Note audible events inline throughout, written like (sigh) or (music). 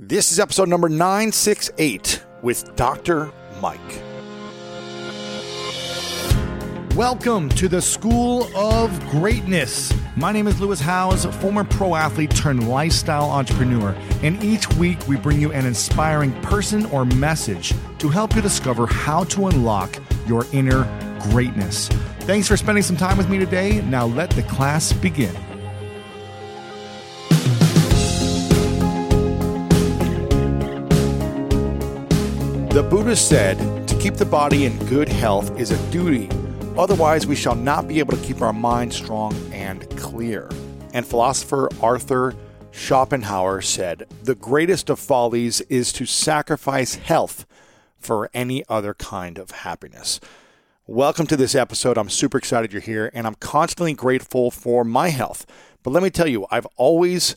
This is episode number 968 with Dr. Mike. Welcome to the School of Greatness. My name is Lewis Howes, former pro athlete turned lifestyle entrepreneur, and each week we bring you an inspiring person or message to help you discover how to unlock your inner greatness. Thanks for spending some time with me today. Now let the class begin. The Buddha said, To keep the body in good health is a duty, otherwise, we shall not be able to keep our mind strong and clear. And philosopher Arthur Schopenhauer said, The greatest of follies is to sacrifice health for any other kind of happiness. Welcome to this episode. I'm super excited you're here, and I'm constantly grateful for my health. But let me tell you, I've always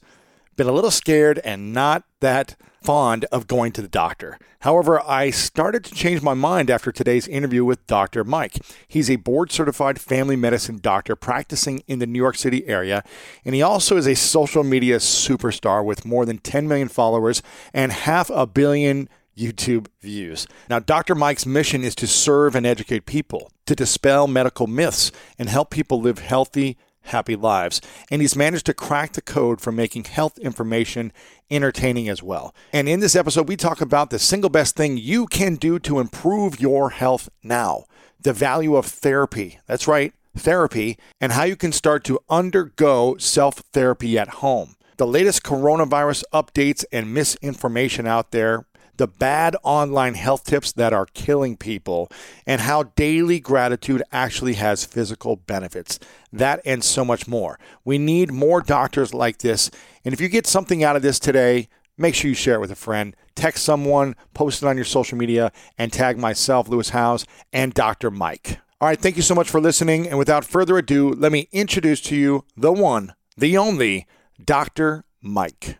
been a little scared and not that fond of going to the doctor. However, I started to change my mind after today's interview with Dr. Mike. He's a board certified family medicine doctor practicing in the New York City area, and he also is a social media superstar with more than 10 million followers and half a billion YouTube views. Now, Dr. Mike's mission is to serve and educate people, to dispel medical myths, and help people live healthy, happy lives. And he's managed to crack the code for making health information entertaining as well. And in this episode, we talk about the single best thing you can do to improve your health now, the value of therapy. That's right, therapy, and how you can start to undergo self therapy at home. The latest coronavirus updates and misinformation out there the bad online health tips that are killing people, and how daily gratitude actually has physical benefits. That and so much more. We need more doctors like this. And if you get something out of this today, make sure you share it with a friend. Text someone, post it on your social media, and tag myself, Lewis Howes, and Dr. Mike. All right, thank you so much for listening. And without further ado, let me introduce to you the one, the only, Dr. Mike.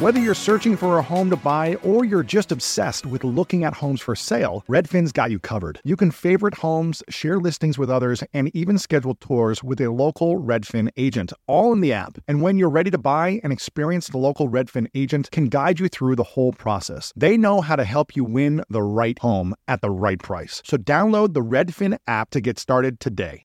Whether you're searching for a home to buy or you're just obsessed with looking at homes for sale, Redfin's got you covered. You can favorite homes, share listings with others, and even schedule tours with a local Redfin agent, all in the app. And when you're ready to buy, an experienced local Redfin agent can guide you through the whole process. They know how to help you win the right home at the right price. So download the Redfin app to get started today.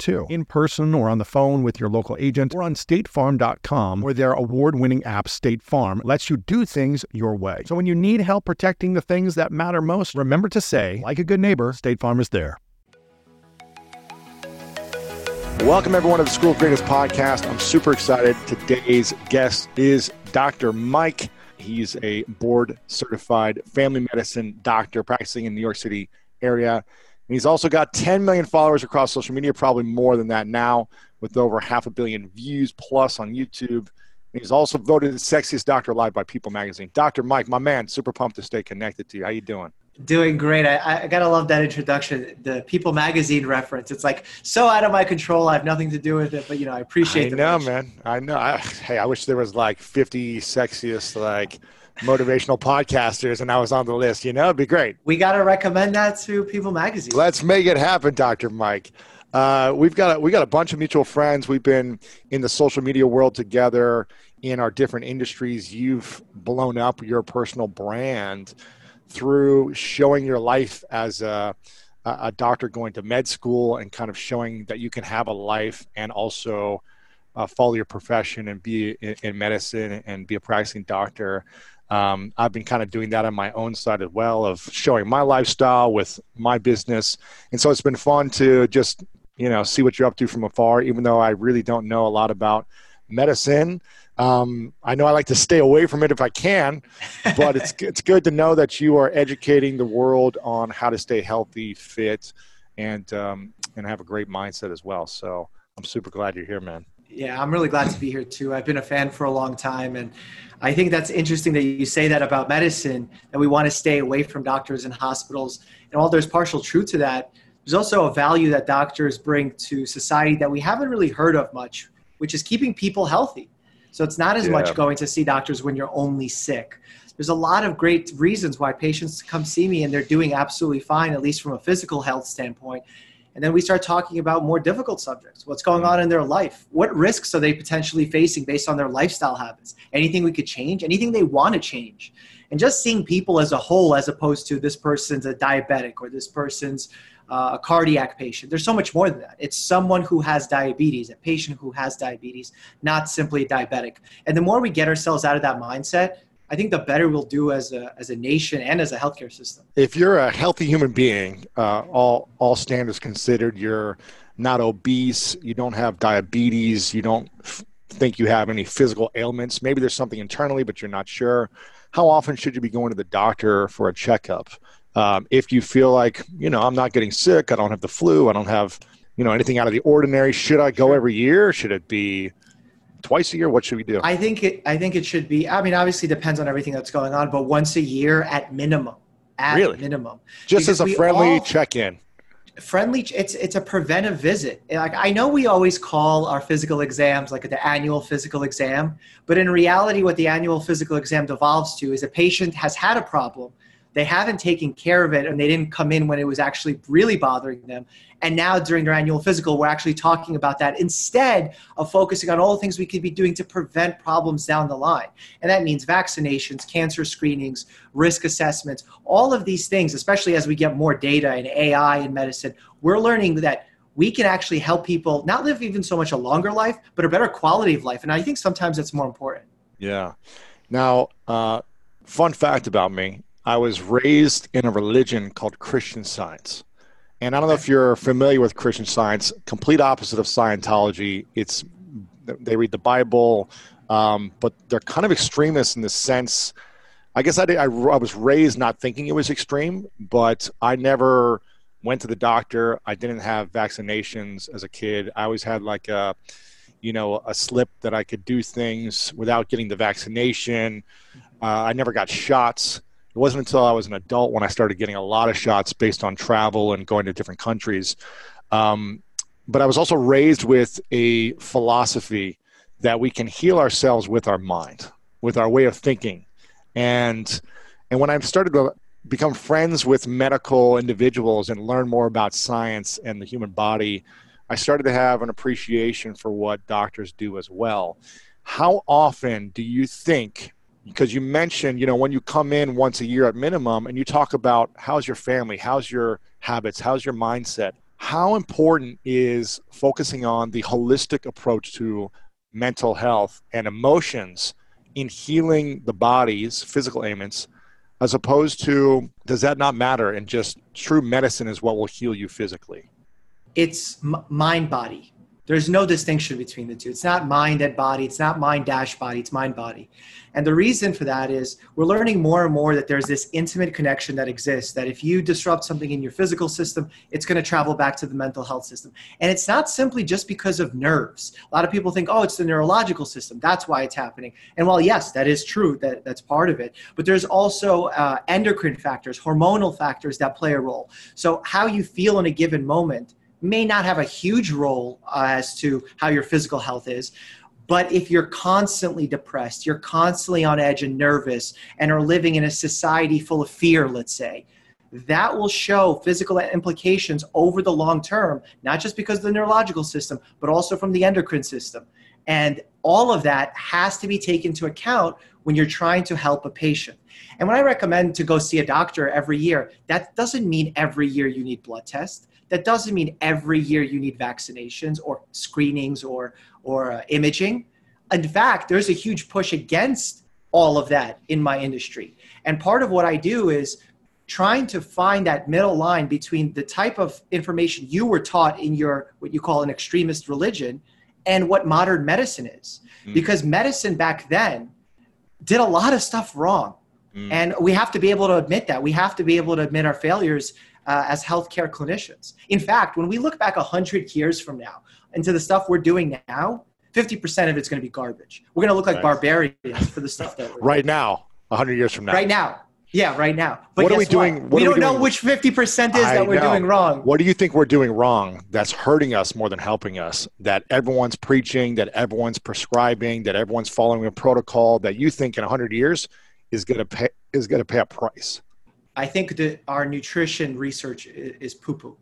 too, in person or on the phone with your local agent or on statefarm.com, where their award winning app, State Farm, lets you do things your way. So when you need help protecting the things that matter most, remember to say, like a good neighbor, State Farm is there. Welcome, everyone, to the School of Greatness podcast. I'm super excited. Today's guest is Dr. Mike. He's a board certified family medicine doctor practicing in New York City area. And he's also got 10 million followers across social media, probably more than that now, with over half a billion views plus on YouTube. And he's also voted the sexiest doctor alive by People Magazine. Dr. Mike, my man, super pumped to stay connected to you. How you doing? Doing great. I, I gotta love that introduction, the People Magazine reference. It's like so out of my control. I have nothing to do with it, but you know, I appreciate. I know, man. I know. I, hey, I wish there was like 50 sexiest like motivational podcasters and I was on the list, you know, it'd be great. We got to recommend that to People Magazine. Let's make it happen, Dr. Mike. Uh, we've got a, we got a bunch of mutual friends. We've been in the social media world together in our different industries. You've blown up your personal brand through showing your life as a, a doctor going to med school and kind of showing that you can have a life and also uh, follow your profession and be in, in medicine and be a practicing doctor. Um, I've been kind of doing that on my own side as well of showing my lifestyle with my business. And so it's been fun to just, you know, see what you're up to from afar, even though I really don't know a lot about medicine. Um, I know I like to stay away from it if I can, (laughs) but it's, it's good to know that you are educating the world on how to stay healthy, fit, and, um, and have a great mindset as well. So I'm super glad you're here, man. Yeah, I'm really glad to be here too. I've been a fan for a long time, and I think that's interesting that you say that about medicine, that we want to stay away from doctors and hospitals. And while there's partial truth to that, there's also a value that doctors bring to society that we haven't really heard of much, which is keeping people healthy. So it's not as yeah. much going to see doctors when you're only sick. There's a lot of great reasons why patients come see me and they're doing absolutely fine, at least from a physical health standpoint. And then we start talking about more difficult subjects. What's going on in their life? What risks are they potentially facing based on their lifestyle habits? Anything we could change? Anything they want to change? And just seeing people as a whole, as opposed to this person's a diabetic or this person's uh, a cardiac patient. There's so much more than that. It's someone who has diabetes, a patient who has diabetes, not simply a diabetic. And the more we get ourselves out of that mindset, I think the better we'll do as a, as a nation and as a healthcare system. If you're a healthy human being, uh, all, all standards considered, you're not obese, you don't have diabetes, you don't f- think you have any physical ailments. Maybe there's something internally, but you're not sure. How often should you be going to the doctor for a checkup? Um, if you feel like, you know, I'm not getting sick, I don't have the flu, I don't have, you know, anything out of the ordinary, should I go every year? Should it be twice a year? What should we do? I think it. I think it should be. I mean, obviously depends on everything that's going on, but once a year at minimum. At really? minimum. Just because as a friendly check-in. Friendly. It's it's a preventive visit. Like I know we always call our physical exams like the annual physical exam, but in reality, what the annual physical exam devolves to is a patient has had a problem. They haven't taken care of it and they didn't come in when it was actually really bothering them. And now during their annual physical, we're actually talking about that instead of focusing on all the things we could be doing to prevent problems down the line. And that means vaccinations, cancer screenings, risk assessments, all of these things, especially as we get more data and AI in medicine, we're learning that we can actually help people not live even so much a longer life, but a better quality of life. And I think sometimes that's more important. Yeah. Now, uh, fun fact about me I was raised in a religion called Christian Science. And I don't know if you're familiar with Christian Science, complete opposite of Scientology. It's they read the Bible, um, but they're kind of extremists in the sense. I guess I, did, I, I was raised not thinking it was extreme, but I never went to the doctor. I didn't have vaccinations as a kid. I always had like a, you know, a slip that I could do things without getting the vaccination. Uh, I never got shots. It wasn't until I was an adult when I started getting a lot of shots based on travel and going to different countries. Um, but I was also raised with a philosophy that we can heal ourselves with our mind, with our way of thinking. And and when I started to become friends with medical individuals and learn more about science and the human body, I started to have an appreciation for what doctors do as well. How often do you think because you mentioned, you know, when you come in once a year at minimum and you talk about how's your family, how's your habits, how's your mindset, how important is focusing on the holistic approach to mental health and emotions in healing the body's physical ailments as opposed to does that not matter and just true medicine is what will heal you physically? It's m- mind body there's no distinction between the two. It's not mind and body. It's not mind dash body. It's mind body. And the reason for that is we're learning more and more that there's this intimate connection that exists that if you disrupt something in your physical system, it's going to travel back to the mental health system. And it's not simply just because of nerves. A lot of people think, oh, it's the neurological system. That's why it's happening. And while, yes, that is true, that, that's part of it. But there's also uh, endocrine factors, hormonal factors that play a role. So how you feel in a given moment may not have a huge role as to how your physical health is. But if you're constantly depressed, you're constantly on edge and nervous, and are living in a society full of fear, let's say, that will show physical implications over the long term, not just because of the neurological system, but also from the endocrine system. And all of that has to be taken into account when you're trying to help a patient. And when I recommend to go see a doctor every year, that doesn't mean every year you need blood tests that doesn't mean every year you need vaccinations or screenings or, or uh, imaging. In fact, there's a huge push against all of that in my industry. And part of what I do is trying to find that middle line between the type of information you were taught in your what you call an extremist religion and what modern medicine is. Mm. Because medicine back then did a lot of stuff wrong. Mm. And we have to be able to admit that. We have to be able to admit our failures uh, as healthcare clinicians. In fact, when we look back 100 years from now into the stuff we're doing now, 50% of it's going to be garbage. We're going to look like right. barbarians for the stuff that we're right doing. now, 100 years from now. Right now. Yeah, right now. But what are we doing? What? we don't we doing? know which 50% is I that we're know. doing wrong. What do you think we're doing wrong that's hurting us more than helping us? That everyone's preaching, that everyone's prescribing, that everyone's following a protocol that you think in 100 years is going to pay is going to pay a price. I think that our nutrition research is poo poo.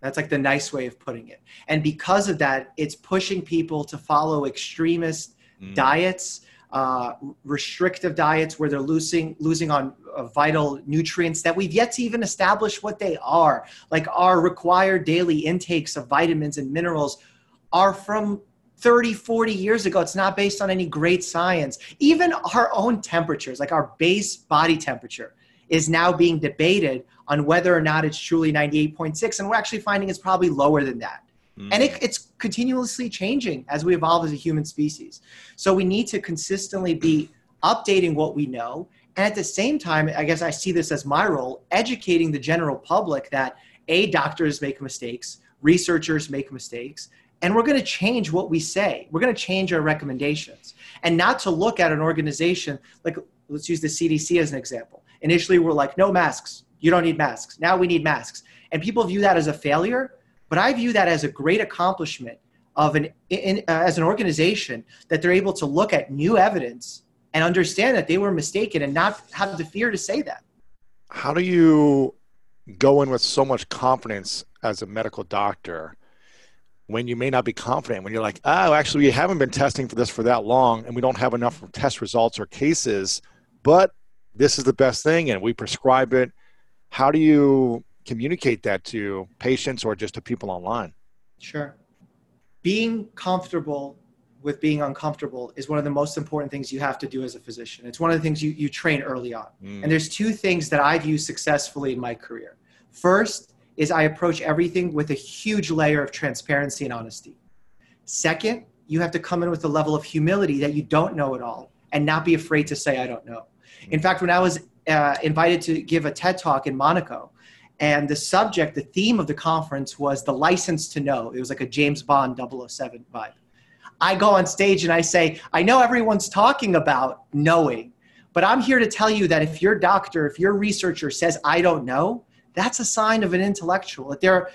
That's like the nice way of putting it. And because of that, it's pushing people to follow extremist mm. diets, uh, restrictive diets where they're losing losing on uh, vital nutrients that we've yet to even establish what they are. Like our required daily intakes of vitamins and minerals are from 30, 40 years ago. It's not based on any great science. Even our own temperatures, like our base body temperature, is now being debated on whether or not it's truly 98.6 and we're actually finding it's probably lower than that. Mm. and it, it's continuously changing as we evolve as a human species. So we need to consistently be updating what we know and at the same time i guess i see this as my role educating the general public that a doctors make mistakes researchers make mistakes and we're going to change what we say. We're going to change our recommendations. And not to look at an organization like let's use the cdc as an example Initially, we're like, no masks. You don't need masks. Now we need masks. And people view that as a failure, but I view that as a great accomplishment of an in, uh, as an organization that they're able to look at new evidence and understand that they were mistaken and not have the fear to say that. how do you go in with so much confidence as a medical doctor when you may not be confident when you're like oh actually we haven't been testing for this for that long and we don't have enough test results or cases but this is the best thing and we prescribe it how do you communicate that to patients or just to people online sure being comfortable with being uncomfortable is one of the most important things you have to do as a physician. It's one of the things you, you train early on. Mm. And there's two things that I've used successfully in my career. First is I approach everything with a huge layer of transparency and honesty. Second, you have to come in with a level of humility that you don't know it all and not be afraid to say, I don't know. In fact, when I was uh, invited to give a TED talk in Monaco, and the subject, the theme of the conference was the license to know. It was like a James Bond 007 vibe. I go on stage and I say, I know everyone's talking about knowing, but I'm here to tell you that if your doctor, if your researcher says, I don't know, that's a sign of an intellectual. That they're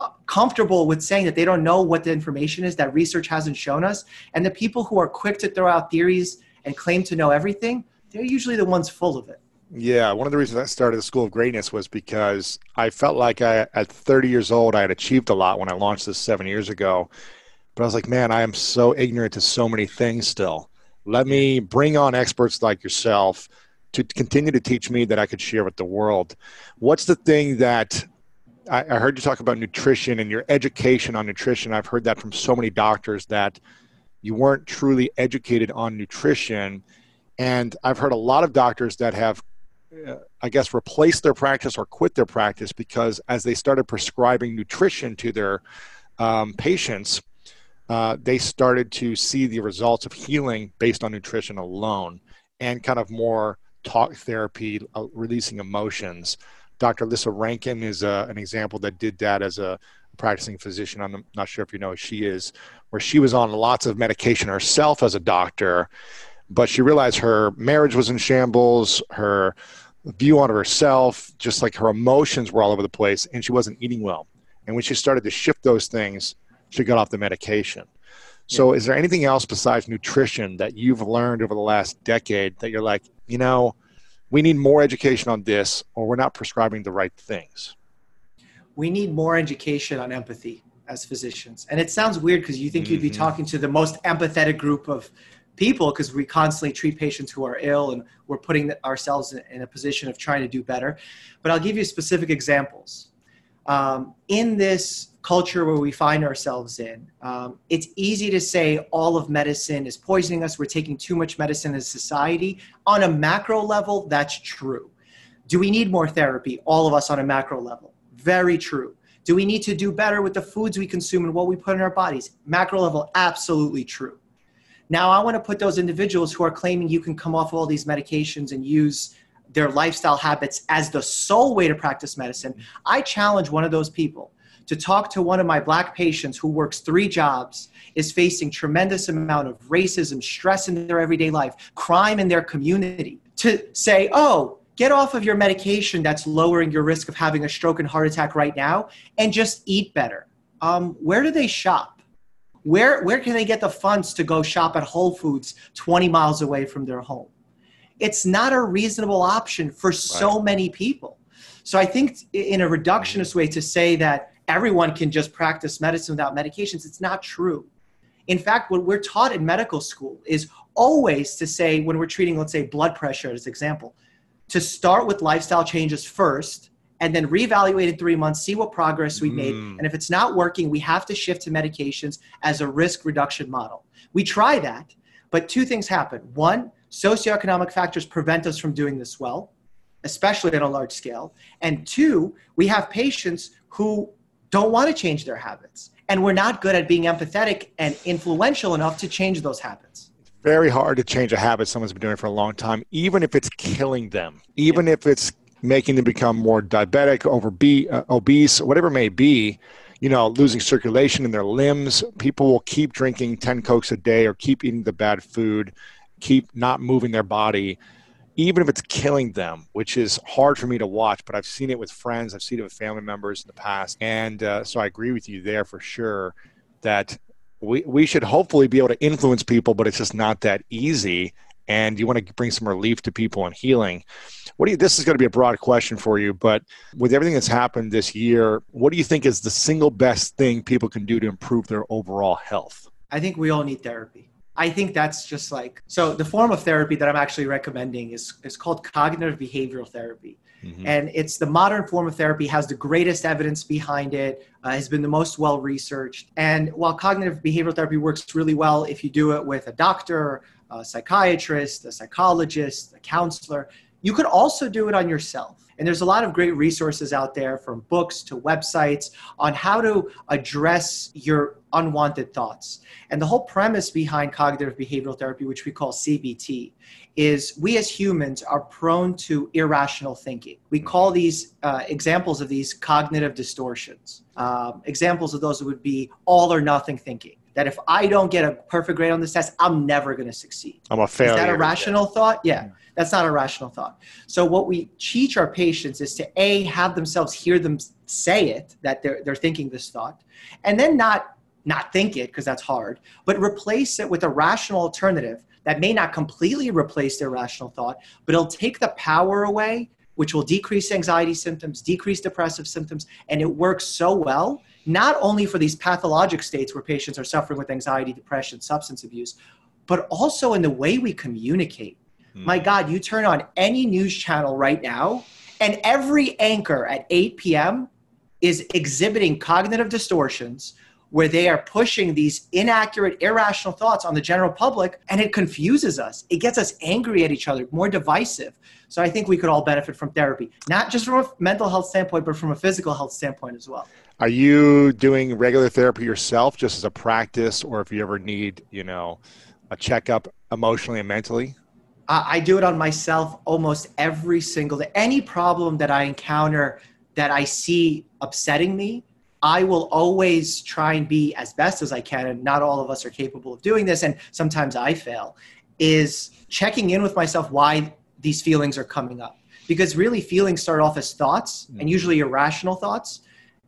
uh, comfortable with saying that they don't know what the information is that research hasn't shown us. And the people who are quick to throw out theories and claim to know everything, they're usually the ones full of it. Yeah, one of the reasons I started the School of Greatness was because I felt like I, at 30 years old, I had achieved a lot when I launched this seven years ago. But I was like, man, I am so ignorant to so many things still. Let me bring on experts like yourself to continue to teach me that I could share with the world. What's the thing that I, I heard you talk about nutrition and your education on nutrition? I've heard that from so many doctors that you weren't truly educated on nutrition. And I've heard a lot of doctors that have, uh, I guess, replaced their practice or quit their practice because as they started prescribing nutrition to their um, patients, uh, they started to see the results of healing based on nutrition alone and kind of more talk therapy, uh, releasing emotions. Dr. Lissa Rankin is uh, an example that did that as a practicing physician. I'm not sure if you know who she is, where she was on lots of medication herself as a doctor, but she realized her marriage was in shambles, her view on herself, just like her emotions were all over the place, and she wasn't eating well. And when she started to shift those things, she got off the medication. So, yeah. is there anything else besides nutrition that you've learned over the last decade that you're like, you know, we need more education on this, or we're not prescribing the right things? We need more education on empathy as physicians. And it sounds weird because you think mm-hmm. you'd be mm-hmm. talking to the most empathetic group of people because we constantly treat patients who are ill and we're putting ourselves in a position of trying to do better. But I'll give you specific examples. Um, in this culture where we find ourselves in. Um, it's easy to say all of medicine is poisoning us. We're taking too much medicine as society. On a macro level, that's true. Do we need more therapy? All of us on a macro level. Very true. Do we need to do better with the foods we consume and what we put in our bodies? Macro level, absolutely true. Now, I want to put those individuals who are claiming you can come off all these medications and use their lifestyle habits as the sole way to practice medicine. I challenge one of those people to talk to one of my black patients who works three jobs is facing tremendous amount of racism stress in their everyday life crime in their community to say oh get off of your medication that's lowering your risk of having a stroke and heart attack right now and just eat better um, where do they shop where, where can they get the funds to go shop at whole foods 20 miles away from their home it's not a reasonable option for so right. many people so i think in a reductionist mm-hmm. way to say that everyone can just practice medicine without medications. It's not true. In fact, what we're taught in medical school is always to say, when we're treating, let's say, blood pressure as example, to start with lifestyle changes first and then reevaluate in three months, see what progress we made. Mm. And if it's not working, we have to shift to medications as a risk reduction model. We try that, but two things happen. One, socioeconomic factors prevent us from doing this well, especially on a large scale. And two, we have patients who don't want to change their habits. And we're not good at being empathetic and influential enough to change those habits. It's very hard to change a habit someone's been doing for a long time, even if it's killing them, even yeah. if it's making them become more diabetic, over uh, obese, whatever it may be, you know, losing circulation in their limbs. People will keep drinking 10 Cokes a day or keep eating the bad food, keep not moving their body even if it's killing them, which is hard for me to watch, but I've seen it with friends, I've seen it with family members in the past. And uh, so I agree with you there for sure that we, we should hopefully be able to influence people, but it's just not that easy. And you want to bring some relief to people and healing. What do you, this is going to be a broad question for you, but with everything that's happened this year, what do you think is the single best thing people can do to improve their overall health? I think we all need therapy. I think that's just like so the form of therapy that I'm actually recommending is is called cognitive behavioral therapy. Mm-hmm. And it's the modern form of therapy has the greatest evidence behind it, uh, has been the most well researched. And while cognitive behavioral therapy works really well if you do it with a doctor, a psychiatrist, a psychologist, a counselor, you could also do it on yourself. And there's a lot of great resources out there from books to websites on how to address your unwanted thoughts. And the whole premise behind cognitive behavioral therapy, which we call CBT, is we as humans are prone to irrational thinking. We call these uh, examples of these cognitive distortions. Um, examples of those would be all or nothing thinking. That if I don't get a perfect grade on this test, I'm never going to succeed. I'm a failure. Is that a rational yeah. thought? Yeah. That's not a rational thought. So what we teach our patients is to a have themselves hear them say it that they're they're thinking this thought, and then not not think it because that's hard, but replace it with a rational alternative that may not completely replace their rational thought, but it'll take the power away, which will decrease anxiety symptoms, decrease depressive symptoms, and it works so well not only for these pathologic states where patients are suffering with anxiety, depression, substance abuse, but also in the way we communicate hmm. my God, you turn on any news channel right now, and every anchor at 8 p.m. is exhibiting cognitive distortions where they are pushing these inaccurate, irrational thoughts on the general public, and it confuses us. It gets us angry at each other, more divisive. So I think we could all benefit from therapy, not just from a mental health standpoint, but from a physical health standpoint as well. Are you doing regular therapy yourself, just as a practice, or if you ever need, you know, a checkup emotionally and mentally? I do it on myself almost every single day. Any problem that I encounter that I see upsetting me, I will always try and be as best as I can. And not all of us are capable of doing this. And sometimes I fail, is checking in with myself why these feelings are coming up. Because really, feelings start off as thoughts and mm-hmm. usually irrational thoughts.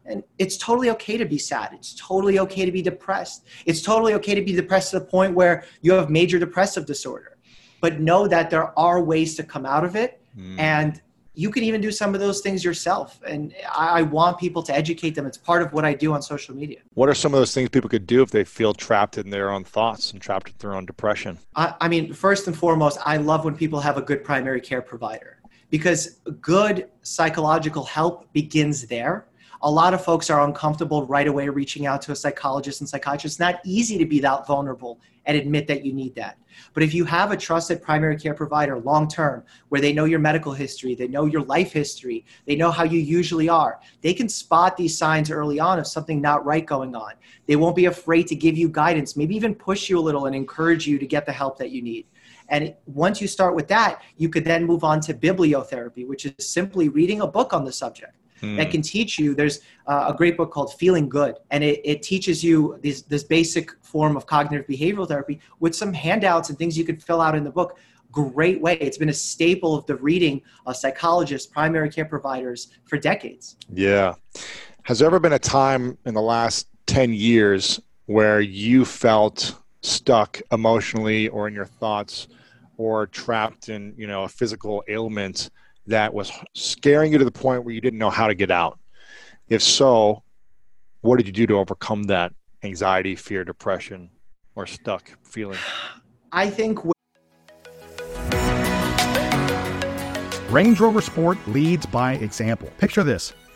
And it's totally okay to be sad. It's totally okay to be depressed. It's totally okay to be depressed to the point where you have major depressive disorder. But know that there are ways to come out of it. Mm. and you can even do some of those things yourself. And I, I, want people to educate them. It's part of what i do on social media. What are some of those things people could do if they feel trapped in their own thoughts and trapped in their own depression? I, I mean first and foremost i love when people have a good primary care provider. Because good psychological help begins there a lot of folks are uncomfortable right away reaching out to a psychologist and psychiatrist. It's not easy to be that vulnerable and admit that you need that. But if you have a trusted primary care provider long term, where they know your medical history, they know your life history, they know how you usually are, they can spot these signs early on of something not right going on. They won't be afraid to give you guidance, maybe even push you a little and encourage you to get the help that you need. And once you start with that, you could then move on to bibliotherapy, which is simply reading a book on the subject mm. that can teach you. There's uh, a great book called Feeling Good, and it, it teaches you this, this basic form of cognitive behavioral therapy with some handouts and things you could fill out in the book. Great way. It's been a staple of the reading of psychologists, primary care providers for decades. Yeah. Has there ever been a time in the last 10 years where you felt stuck emotionally or in your thoughts or trapped in, you know, a physical ailment that was scaring you to the point where you didn't know how to get out? If so, what did you do to overcome that anxiety, fear, depression, or stuck feeling? I think. Range Rover Sport leads by example. Picture this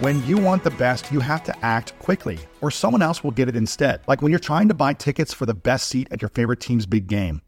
When you want the best, you have to act quickly, or someone else will get it instead. Like when you're trying to buy tickets for the best seat at your favorite team's big game,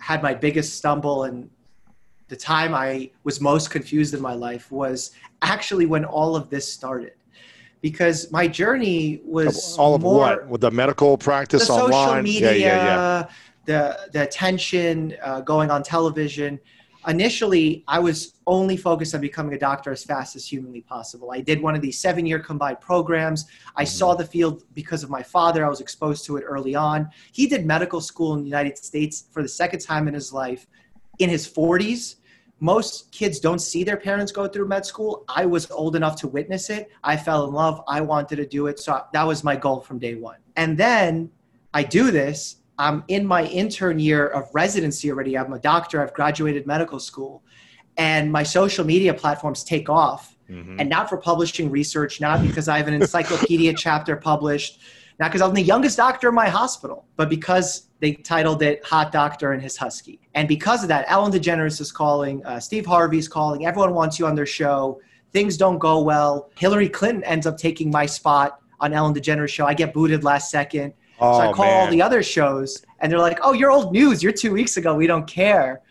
had my biggest stumble and the time I was most confused in my life was actually when all of this started. Because my journey was all of what with the medical practice the online, social media, yeah, yeah, yeah. the the attention uh, going on television. Initially, I was only focused on becoming a doctor as fast as humanly possible. I did one of these seven year combined programs. I mm-hmm. saw the field because of my father. I was exposed to it early on. He did medical school in the United States for the second time in his life in his 40s most kids don't see their parents go through med school. I was old enough to witness it. I fell in love. I wanted to do it. So that was my goal from day one. And then I do this. I'm in my intern year of residency already. I'm a doctor. I've graduated medical school. And my social media platforms take off. Mm-hmm. And not for publishing research, not because I have an encyclopedia (laughs) chapter published, not because I'm the youngest doctor in my hospital, but because they titled it Hot Doctor and His Husky. And because of that, Ellen DeGeneres is calling, uh, Steve Harvey's calling, everyone wants you on their show. Things don't go well. Hillary Clinton ends up taking my spot on Ellen DeGeneres' show. I get booted last second. Oh, so I oh, call man. all the other shows, and they're like, oh, you're old news. You're two weeks ago. We don't care.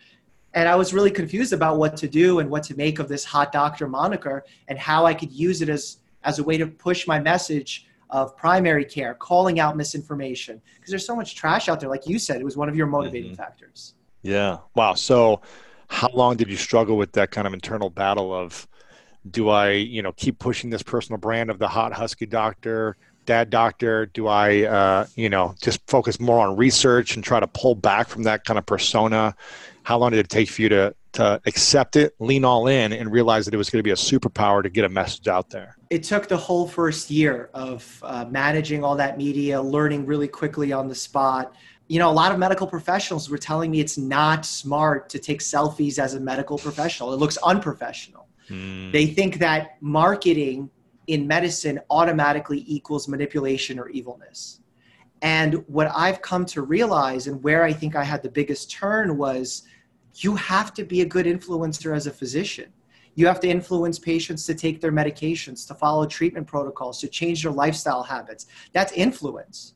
And I was really confused about what to do and what to make of this hot doctor moniker and how I could use it as, as a way to push my message of primary care, calling out misinformation, because there's so much trash out there. Like you said, it was one of your motivating mm-hmm. factors. Yeah. Wow. So, how long did you struggle with that kind of internal battle of, do I, you know, keep pushing this personal brand of the hot husky doctor, dad doctor? Do I, uh, you know, just focus more on research and try to pull back from that kind of persona? How long did it take for you to to accept it, lean all in, and realize that it was going to be a superpower to get a message out there? It took the whole first year of uh, managing all that media, learning really quickly on the spot. You know, a lot of medical professionals were telling me it's not smart to take selfies as a medical professional. It looks unprofessional. Mm. They think that marketing in medicine automatically equals manipulation or evilness. And what I've come to realize, and where I think I had the biggest turn, was you have to be a good influencer as a physician. You have to influence patients to take their medications, to follow treatment protocols, to change their lifestyle habits. That's influence.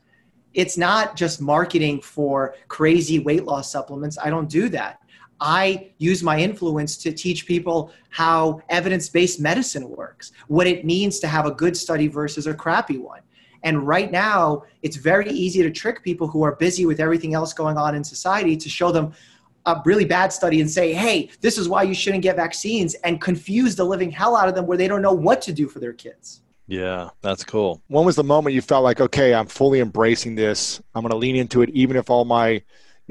It's not just marketing for crazy weight loss supplements. I don't do that. I use my influence to teach people how evidence based medicine works, what it means to have a good study versus a crappy one. And right now, it's very easy to trick people who are busy with everything else going on in society to show them, a really bad study and say, hey, this is why you shouldn't get vaccines and confuse the living hell out of them where they don't know what to do for their kids. Yeah, that's cool. When was the moment you felt like, okay, I'm fully embracing this. I'm going to lean into it, even if all my,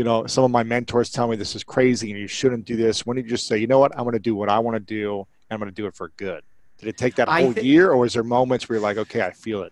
you know, some of my mentors tell me this is crazy and you shouldn't do this. When did you just say, you know what, I'm going to do what I want to do and I'm going to do it for good? Did it take that whole th- year, or was there moments where you're like, okay, I feel it?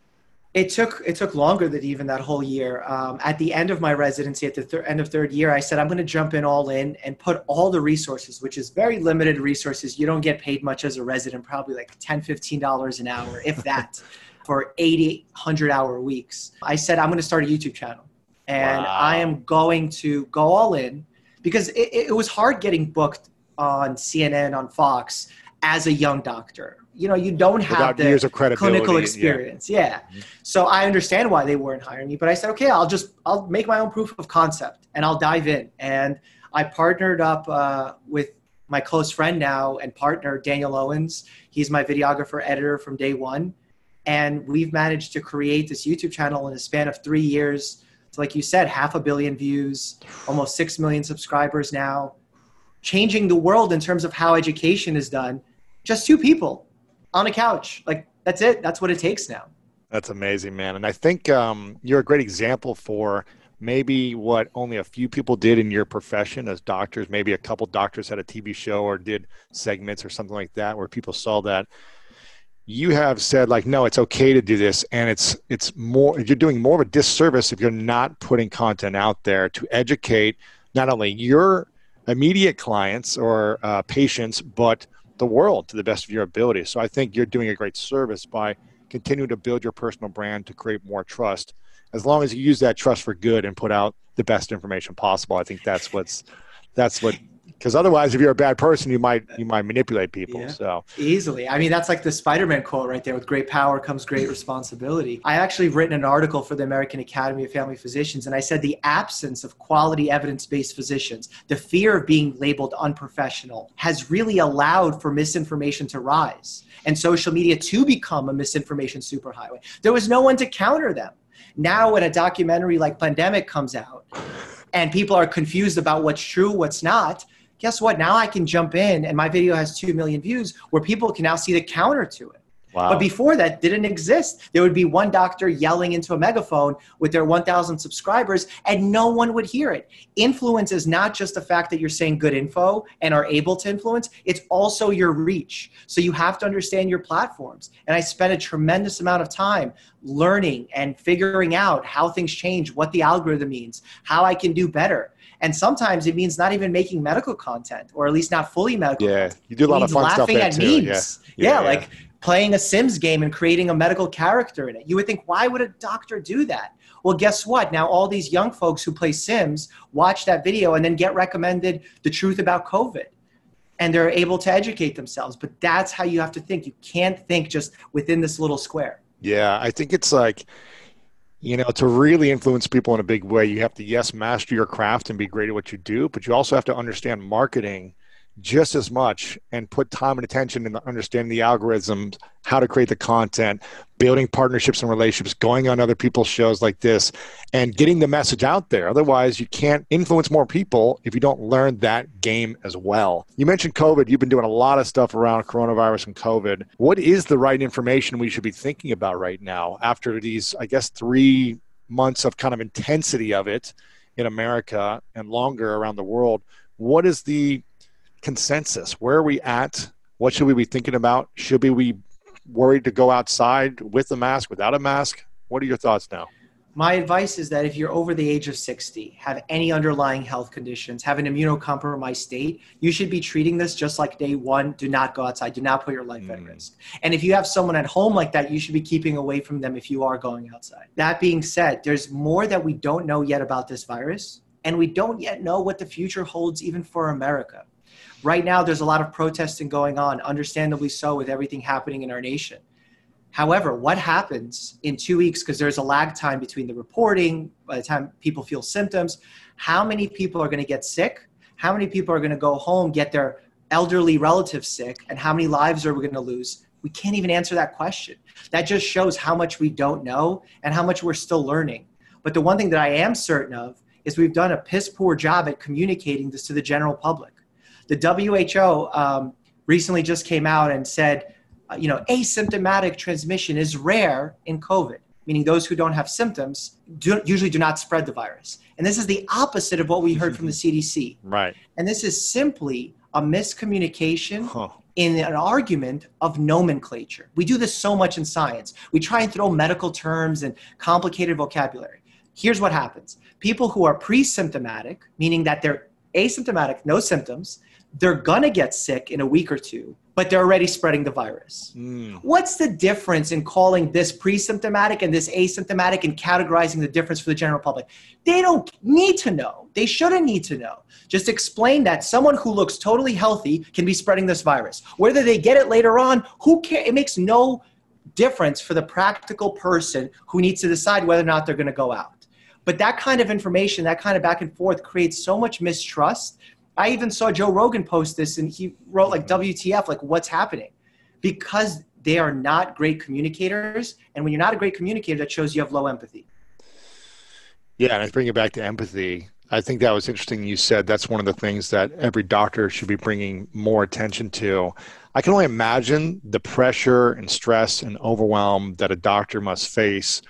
It took it took longer than even that whole year. Um, at the end of my residency, at the thir- end of third year, I said I'm going to jump in all in and put all the resources, which is very limited resources. You don't get paid much as a resident, probably like 10 dollars an hour, if that, (laughs) for 80, 100 hour weeks. I said I'm going to start a YouTube channel, and wow. I am going to go all in because it, it was hard getting booked on CNN, on Fox as a young doctor you know you don't have Without the years of clinical experience yeah. yeah. Mm-hmm. so i understand why they weren't hiring me but i said okay i'll just i'll make my own proof of concept and i'll dive in and i partnered up uh, with my close friend now and partner daniel owens he's my videographer editor from day one and we've managed to create this youtube channel in a span of three years so like you said half a billion views almost six million subscribers now changing the world in terms of how education is done just two people on a couch. Like that's it. That's what it takes now. That's amazing, man. And I think um, you're a great example for maybe what only a few people did in your profession as doctors. Maybe a couple doctors had a TV show or did segments or something like that where people saw that. You have said like, no, it's okay to do this, and it's it's more. You're doing more of a disservice if you're not putting content out there to educate not only your immediate clients or uh, patients, but the world to the best of your ability. So I think you're doing a great service by continuing to build your personal brand to create more trust. As long as you use that trust for good and put out the best information possible, I think that's what's that's what because otherwise if you're a bad person you might you might manipulate people yeah, so. Easily. I mean that's like the spider-man quote right there with great power comes great responsibility. I actually written an article for the american academy of family physicians and i said the absence of quality evidence-based physicians the fear of being labeled unprofessional has really allowed for misinformation to rise and social media to become a misinformation superhighway. There was no one to counter them. Now when a documentary like Plandemic comes out and people are confused about what's true what's not guess what? Now I can jump in and my video has 2 million views where people can now see the counter to it. Wow. But before that didn't exist. There would be one doctor yelling into a megaphone with their 1,000 subscribers, and no one would hear it. Influence is not just the fact that you're saying good info and are able to influence, it's also your reach. So you have to understand your platforms. And I spent a tremendous amount of time learning and figuring out how things change, what the algorithm means, how I can do better. And sometimes it means not even making medical content, or at least not fully medical. Yeah, content. you do a lot of fun stuff there too. Yeah. Yeah, yeah, like playing a Sims game and creating a medical character in it. You would think, why would a doctor do that? Well, guess what? Now all these young folks who play Sims watch that video and then get recommended the truth about COVID. And they're able to educate themselves. But that's how you have to think. You can't think just within this little square. Yeah, I think it's like you know to really influence people in a big way you have to yes master your craft and be great at what you do but you also have to understand marketing just as much and put time and attention in understanding the algorithms, how to create the content, building partnerships and relationships, going on other people's shows like this, and getting the message out there. Otherwise, you can't influence more people if you don't learn that game as well. You mentioned COVID. You've been doing a lot of stuff around coronavirus and COVID. What is the right information we should be thinking about right now after these, I guess, three months of kind of intensity of it in America and longer around the world? What is the consensus. Where are we at? What should we be thinking about? Should we be worried to go outside with a mask, without a mask? What are your thoughts now? My advice is that if you're over the age of 60, have any underlying health conditions, have an immunocompromised state, you should be treating this just like day one. Do not go outside. Do not put your life mm. at risk. And if you have someone at home like that, you should be keeping away from them if you are going outside. That being said, there's more that we don't know yet about this virus, and we don't yet know what the future holds even for America. Right now, there's a lot of protesting going on, understandably so, with everything happening in our nation. However, what happens in two weeks, because there's a lag time between the reporting, by the time people feel symptoms, how many people are going to get sick? How many people are going to go home, get their elderly relatives sick? And how many lives are we going to lose? We can't even answer that question. That just shows how much we don't know and how much we're still learning. But the one thing that I am certain of is we've done a piss poor job at communicating this to the general public. The WHO um, recently just came out and said uh, you know, asymptomatic transmission is rare in COVID, meaning those who don't have symptoms do, usually do not spread the virus. And this is the opposite of what we heard from the CDC. Right. And this is simply a miscommunication Huh. in an argument of nomenclature. We do this so much in science. We try and throw medical terms and complicated vocabulary. Here's what happens people who are pre symptomatic, meaning that they're asymptomatic, no symptoms, they're gonna get sick in a week or two, but they're already spreading the virus. Mm. What's the difference in calling this pre symptomatic and this asymptomatic and categorizing the difference for the general public? They don't need to know. They shouldn't need to know. Just explain that someone who looks totally healthy can be spreading this virus. Whether they get it later on, who cares? It makes no difference for the practical person who needs to decide whether or not they're going to go out. But that kind of information, that kind of back and forth creates so much mistrust. I even saw Joe Rogan post this and he wrote like mm-hmm. WTF, like what's happening? Because they are not great communicators. And when you're not a great communicator, that shows you have low empathy. Yeah, and I bring it back to empathy. I think that was interesting. You said that's one of the things that every doctor should be bringing more attention to. I can only imagine the pressure and stress and overwhelm that a doctor must face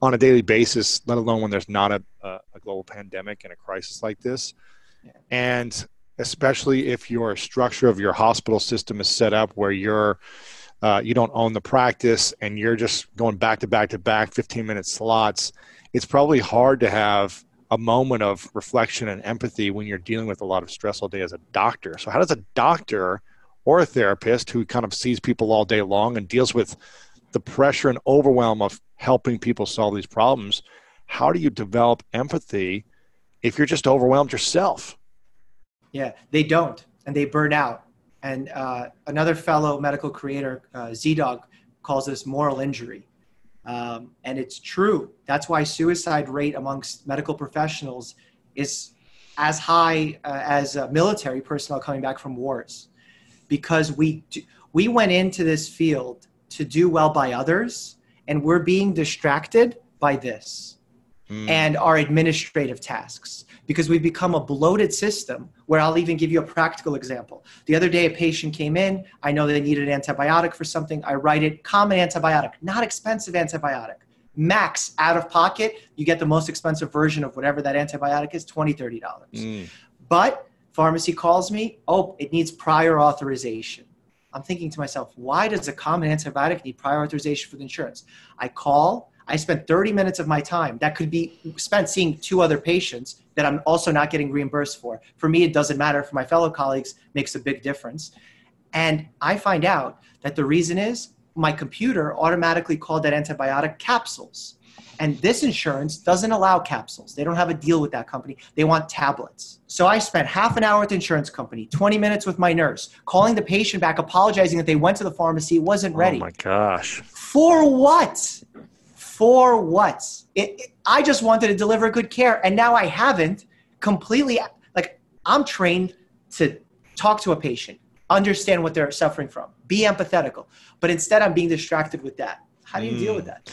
on a daily basis, let alone when there's not a, a, a global pandemic and a crisis like this. And especially if your structure of your hospital system is set up where you're uh, you don't own the practice and you're just going back to back to back 15 minute slots it's probably hard to have a moment of reflection and empathy when you're dealing with a lot of stress all day as a doctor. So, how does a doctor or a therapist who kind of sees people all day long and deals with the pressure and overwhelm of helping people solve these problems, how do you develop empathy if you're just overwhelmed yourself? Yeah, they don't, and they burn out. And uh, another fellow medical creator, uh, ZDogg, calls this moral injury. Um, and it's true. That's why suicide rate amongst medical professionals is as high uh, as uh, military personnel coming back from wars, because we do, we went into this field to do well by others, and we're being distracted by this Mm. and our administrative tasks because we've become a bloated system where I'll even give you a practical example. The other day, a patient came in. I know they needed an antibiotic for something. I write it common antibiotic, not expensive antibiotic. Max out of pocket, you get the most expensive version of whatever that antibiotic is $20, $30. Mm. But pharmacy calls me, oh, it needs prior authorization. I'm thinking to myself, why does a common antibiotic need prior authorization for the insurance? I call, I spent 30 minutes of my time that could be spent seeing two other patients that I'm also not getting reimbursed for. For me, it doesn't matter. For my fellow colleagues, makes a big difference. And I find out that the reason is my computer automatically called that antibiotic capsules. And this insurance doesn't allow capsules. They don't have a deal with that company. They want tablets. So I spent half an hour with the insurance company, 20 minutes with my nurse, calling the patient back, apologizing that they went to the pharmacy, wasn't oh ready. Oh my gosh. For what? For what? It, it- I just wanted to deliver good care, and now I haven't completely. Like I'm trained to talk to a patient, understand what they're suffering from, be empathetical, but instead I'm being distracted with that. How do you deal with hmm. that?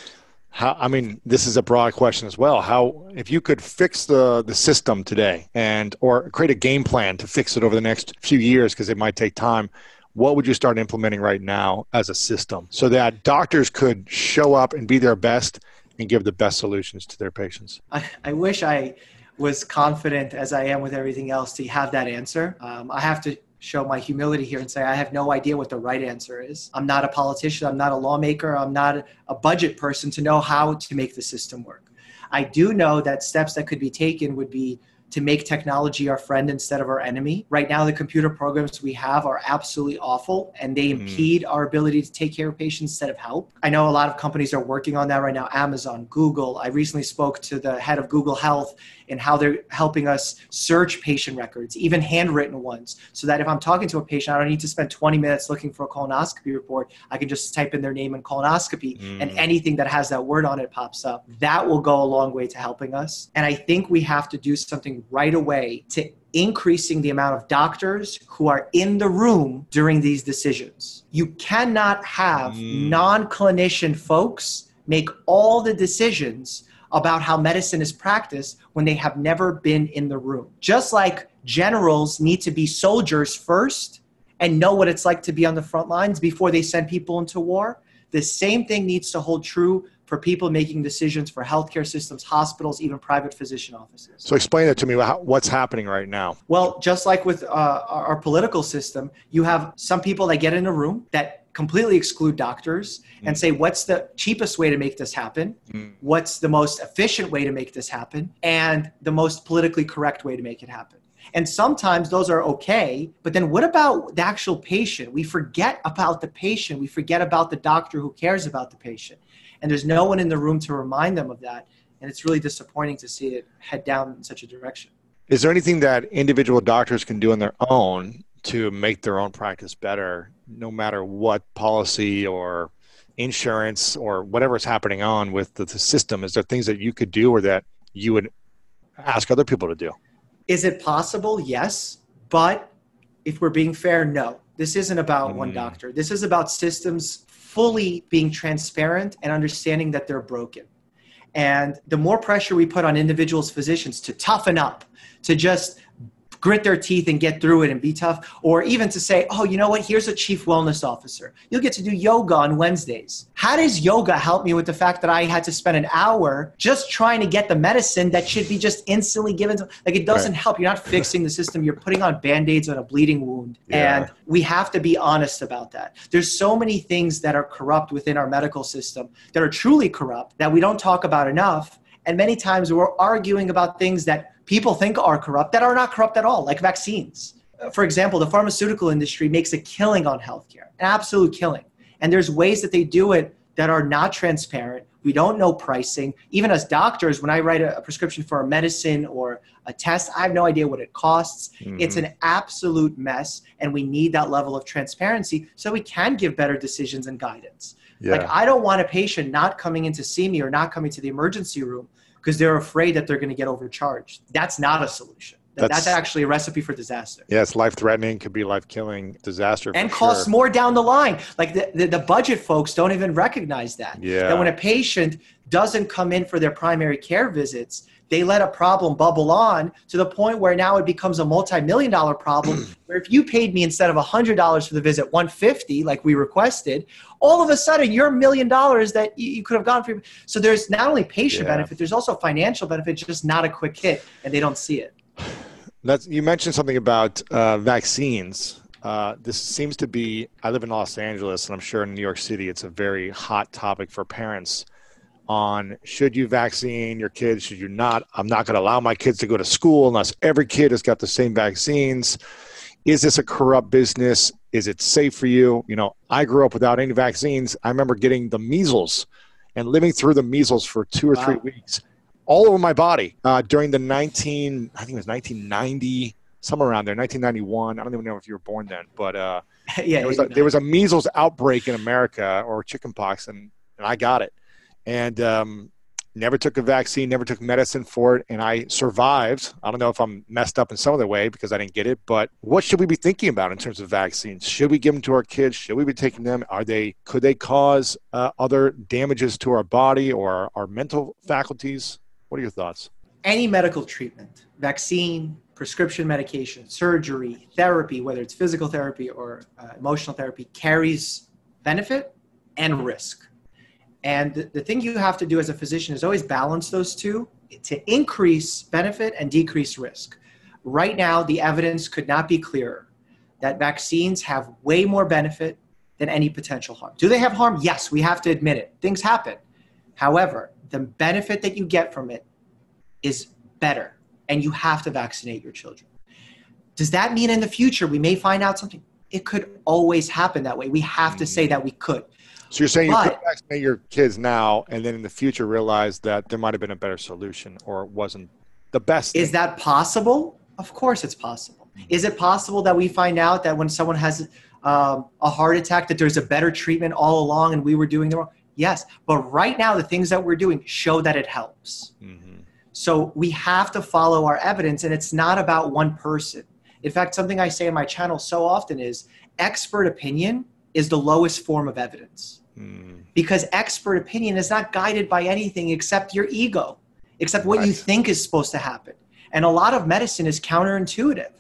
How, I mean, this is a broad question as well. How, if you could fix the the system today, and or create a game plan to fix it over the next few years, because it might take time, what would you start implementing right now as a system so that doctors could show up and be their best and give the best solutions to their patients? I, I wish I was confident as I am with everything else to have that answer. Um, I have to show my humility here and say I have no idea what the right answer is. I'm not a politician, I'm not a lawmaker, I'm not a budget person to know how to make the system work. I do know that steps that could be taken would be to make technology our friend instead of our enemy. Right now, the computer programs we have are absolutely awful and they hmm. impede our ability to take care of patients instead of help. I know a lot of companies are working on that right now Amazon, Google. I recently spoke to the head of Google Health and how they're helping us search patient records, even handwritten ones, so that if I'm talking to a patient, I don't need to spend 20 minutes looking for a colonoscopy report. I can just type in their name and colonoscopy, and mm. anything that has that word on it pops up. That will go a long way to helping us. And I think we have to do something right away to increasing the amount of doctors who are in the room during these decisions. You cannot have mm. non clinician folks make all the decisions about how medicine is practiced when they have never been in the room. Just like generals need to be soldiers first and know what it's like to be on the front lines before they send people into war. The same thing needs to hold true for people making decisions for healthcare systems, hospitals, even private physician offices. So explain that to me. What's happening right now? Well, just like with uh, our political system, you have some people that get in a room that completely exclude doctors mm. and say, what's the cheapest way to make this happen? Mm. What's the most efficient way to make this happen? And the most politically correct way to make it happen. And sometimes those are okay, but then what about the actual patient? We forget about the patient. We forget about the doctor who cares about the patient. And there's no one in the room to remind them of that. And it's really disappointing to see it head down in such a direction. Is there anything that individual doctors can do on their own to make their own practice better, no matter what policy or insurance or whatever is happening on with the, the system? Is there things that you could do or that you would ask other people to do? Is it possible? Yes. But if we're being fair, no. This isn't about mm. one doctor. This is about systems fully being transparent and understanding that they're broken. And the more pressure we put on individuals, physicians to toughen up, to just grit their teeth and get through it and be tough, or even to say, oh, you know what, here's a chief wellness officer. You'll get to do yoga on Wednesdays. How does yoga help me with the fact that I had to spend an hour just trying to get the medicine that should be just instantly given to like it doesn't right. help. You're not fixing the system, you're putting on band-aids on a bleeding wound. Yeah. And we have to be honest about that. There's so many things that are corrupt within our medical system that are truly corrupt that we don't talk about enough. And many times we're arguing about things that people think are corrupt that are not corrupt at all, like vaccines. For example, the pharmaceutical industry makes a killing on healthcare, an absolute killing. And there's ways that they do it that are not transparent. We don't know pricing. Even as doctors, when I write a, prescription for a medicine or a test, I have no idea what it costs. Mm-hmm. It's an absolute mess, and we need that level of transparency so we can give better decisions and guidance. Yeah. Like, I don't want a patient not coming in to see me or not coming to the emergency room because they're afraid that they're going to get overcharged. That's not a solution. That's, that's, actually a recipe for disaster. Yeah, it's life threatening, could be life killing disaster. And costs sure. more down the line. Like the, the, the, budget folks don't even recognize that. Yeah. That when a patient doesn't come in for their primary care visits, they let a problem bubble on to the point where now it becomes a multi-million dollar problem (clears throat) where if you paid me instead of $100 for the visit 150 like we requested all of a sudden your million dollars that you, could have gone for so there's not only patient yeah. benefit there's also financial benefit just not a quick hit and they don't see it. That's, you mentioned something about uh, vaccines. Uh, this seems to be i live in los angeles and i'm sure in new york city it's a very hot topic for parents on should you vaccine your kids, should you not? I'm not going to allow my kids to go to school unless every kid has got the same vaccines. Is this a corrupt business? Is it safe for you? You know, I grew up without any vaccines. I remember getting the measles and living through the measles for two or wow. three weeks all over my body uh, during the 19, I think it was 1990, somewhere around there, 1991. I don't even know if you were born then, but uh, (laughs) yeah, there was, a, there was a measles outbreak in America or chickenpox, and, and I got it and um, never took a vaccine, never took medicine for it, and I survived. I don't know if I'm messed up in some other way because I didn't get it, but what should we be thinking about in terms of vaccines? Should we give them to our kids? Should we be taking them? Are they could they cause uh, other damages to our body or our, mental faculties? What are your thoughts? Any medical treatment, vaccine, prescription medication, surgery, therapy, whether it's physical therapy or uh, emotional therapy, carries benefit and risk and the, the thing you have to do as a physician is always balance those two to increase benefit and decrease risk. Right now, the evidence could not be clearer that vaccines have way more benefit than any potential harm. Do they have harm? Yes, we have to admit it. Things happen. However, the benefit that you get from it is better, and you have to vaccinate your children. Does that mean in the future we may find out something? It could always happen that way. We have to mm-hmm. say that we could. So you're saying but, you could vaccinate your kids now, and then in the future realize that there might have been a better solution, or it wasn't the best. Is thing. that possible? Of course, it's possible. Is it possible that we find out that when someone has um, a heart attack, that there's a better treatment all along, and we were doing the wrong? Yes, but right now the things that we're doing show that it helps. Mm-hmm. So we have to follow our evidence, and it's not about one person. In fact, something I say in my channel so often is expert opinion is the lowest form of evidence. Because expert opinion is not guided by anything except your ego, except what right. you think is supposed to happen. And a lot of medicine is counterintuitive.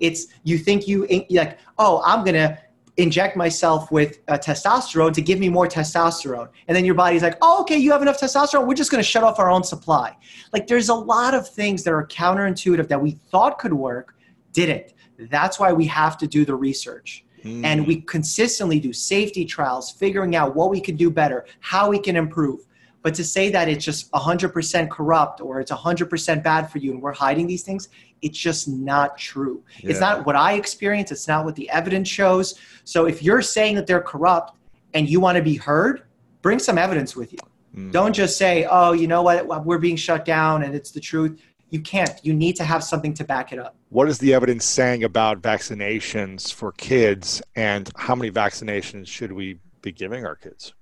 It's you think you like, oh, I'm gonna inject myself with uh, testosterone to give me more testosterone. And then your body's like, oh, okay, you have enough testosterone. We're just going to shut off our own supply. Like, there's a lot of things that are counterintuitive that we thought could work, didn't. That's why we have to do the research. Mm. And we consistently do safety trials, figuring out what we can do better, how we can improve. But to say that it's just 100% corrupt or it's 100% bad for you and we're hiding these things, it's just not true. Yeah. It's not what I experience, it's not what the evidence shows. So if you're saying that they're corrupt and you want to be heard, bring some evidence with you. Mm. Don't just say, oh, you know what, we're being shut down and it's the truth. You can't. You need to have something to back it up. What is the evidence saying about vaccinations for kids and how many vaccinations should we be giving our kids?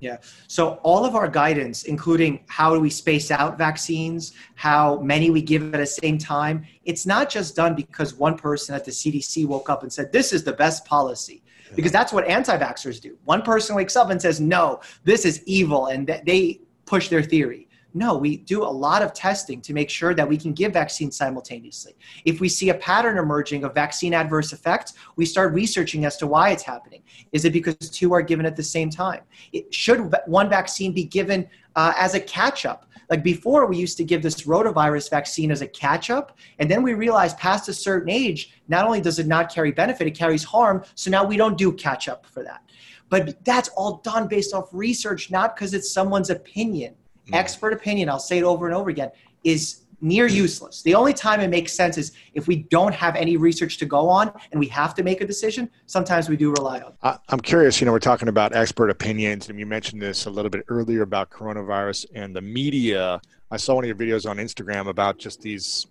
Yeah. So all of our guidance, including how do we space out vaccines, how many we give at the same time, it's not just done because one person at the CDC woke up and said, this is the best policy. Because that's what anti vaxxers do. One person wakes up and says, no, this is evil, and they push their theory. No, we do a lot of testing to make sure that we can give vaccines simultaneously. If we see a pattern emerging of vaccine adverse effects, we start researching as to why it's happening. Is it because two are given at the same time? It, should one vaccine be given uh, as a catch up? Like before, we used to give this rotavirus vaccine as a catch up, and then we realized past a certain age, not only does it not carry benefit, it carries harm. So now we don't do catch up for that. But that's all done based off research, not because it's someone's opinion. Expert opinion, I'll say it over and over again, is near useless. The only time it makes sense is if we don't have any research to go on and we have to make a decision, sometimes we do rely on. I'm curious, you know, we're talking about expert opinions, and you mentioned this a little bit earlier about coronavirus and the media. I saw one of your videos on Instagram about just these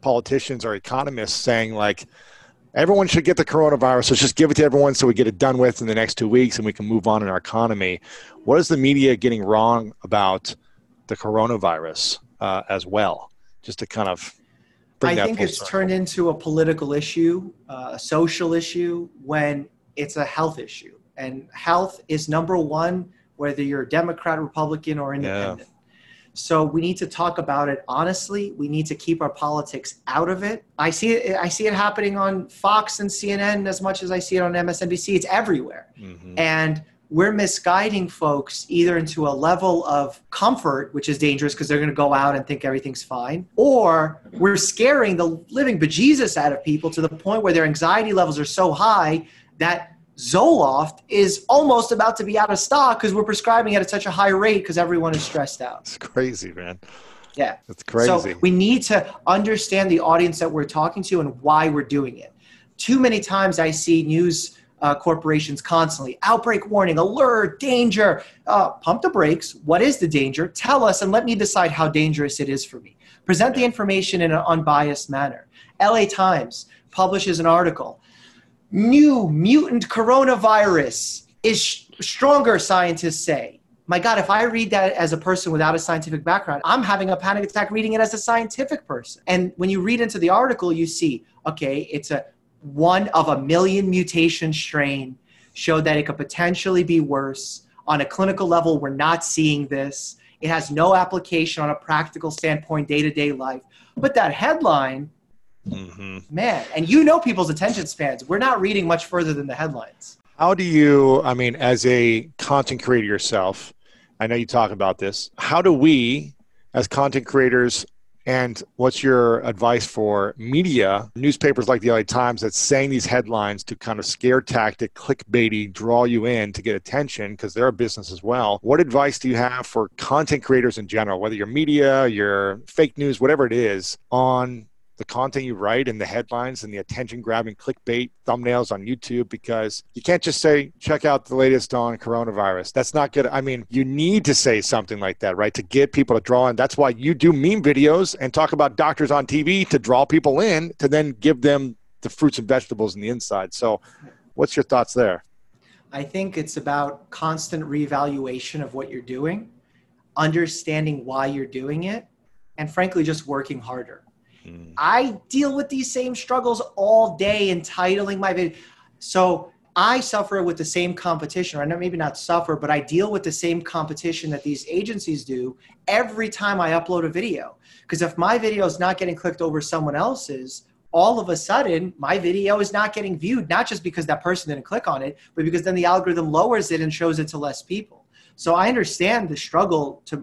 politicians or economists saying, like, everyone should get the coronavirus. Let's just give it to everyone so we get it done with in the next two weeks and we can move on in our economy. What is the media getting wrong about? The coronavirus uh, as well, just to kind of. I think it's circle. turned into a political issue, uh, a social issue, when it's a health issue, and health is number one, whether you're a Democrat, Republican, or independent. Yeah. So we need to talk about it honestly. We need to keep our politics out of it. I see it. I see it happening on Fox and CNN as much as I see it on MSNBC. It's everywhere, mm-hmm. and we're misguiding folks either into a level of comfort, which is dangerous because they're going to go out and think everything's fine, or we're scaring the living bejesus out of people to the point where their anxiety levels are so high that Zoloft is almost about to be out of stock because we're prescribing it at such a high rate because everyone is stressed out. It's crazy, man. Yeah. It's crazy. So we need to understand the audience that we're talking to and why we're doing it. Too many times I see news uh, corporations constantly outbreak warning, alert, danger. Uh, pump the brakes. What is the danger? Tell us and let me decide how dangerous it is for me. Present the information in an unbiased manner. LA Times publishes an article. New mutant coronavirus is sh- stronger, scientists say. My God, if I read that as a person without a scientific background, I'm having a panic attack reading it as a scientific person. And when you read into the article, you see, okay, it's a one of a million mutation strain showed that it could potentially be worse. On a clinical level, we're not seeing this. It has no application on a practical standpoint, day to day life. But that headline, mm-hmm. man, and you know people's attention spans. We're not reading much further than the headlines. How do you, I mean, as a content creator yourself, I know you talk about this. How do we, as content creators, and what's your advice for media, newspapers like the LA Times that's saying these headlines to kind of scare tactic, clickbaity, draw you in to get attention because they're a business as well? What advice do you have for content creators in general, whether you're media, you're fake news, whatever it is, on the content you write and the headlines and the attention grabbing clickbait thumbnails on YouTube because you can't just say, check out the latest on coronavirus. That's not good. I mean, you need to say something like that, right? To get people to draw in. That's why you do meme videos and talk about doctors on TV to draw people in to then give them the fruits and vegetables in the inside. So, what's your thoughts there? I think it's about constant reevaluation of what you're doing, understanding why you're doing it, and frankly, just working harder. Mm. I deal with these same struggles all day in titling my video. So I suffer with the same competition, or maybe not suffer, but I deal with the same competition that these agencies do every time I upload a video. Because if my video is not getting clicked over someone else's, all of a sudden my video is not getting viewed, not just because that person didn't click on it, but because then the algorithm lowers it and shows it to less people. So I understand the struggle to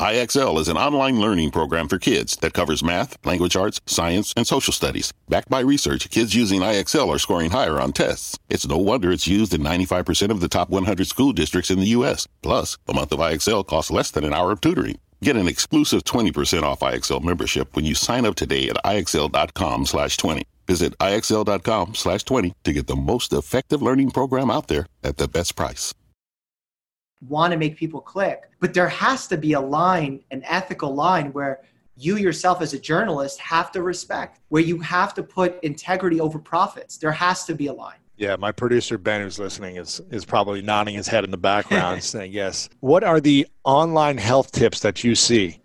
IXL is an online learning program for kids that covers math, language arts, science, and social studies. Backed by research, kids using IXL are scoring higher on tests. It's no wonder it's used in 95% of the top 100 school districts in the U.S. Plus, a month of IXL costs less than an hour of tutoring. Get an exclusive 20% off IXL membership when you sign up today at IXL.com slash 20. Visit IXL.com slash 20 to get the most effective learning program out there at the best price want to make people click. But there has to be a line, an ethical line where you yourself as a journalist have to respect, where you have to put integrity over profits. There has to be a line. Yeah, my producer Ben, who's listening, is is probably nodding his head in the background, (laughs) saying yes. What are the online health tips that you see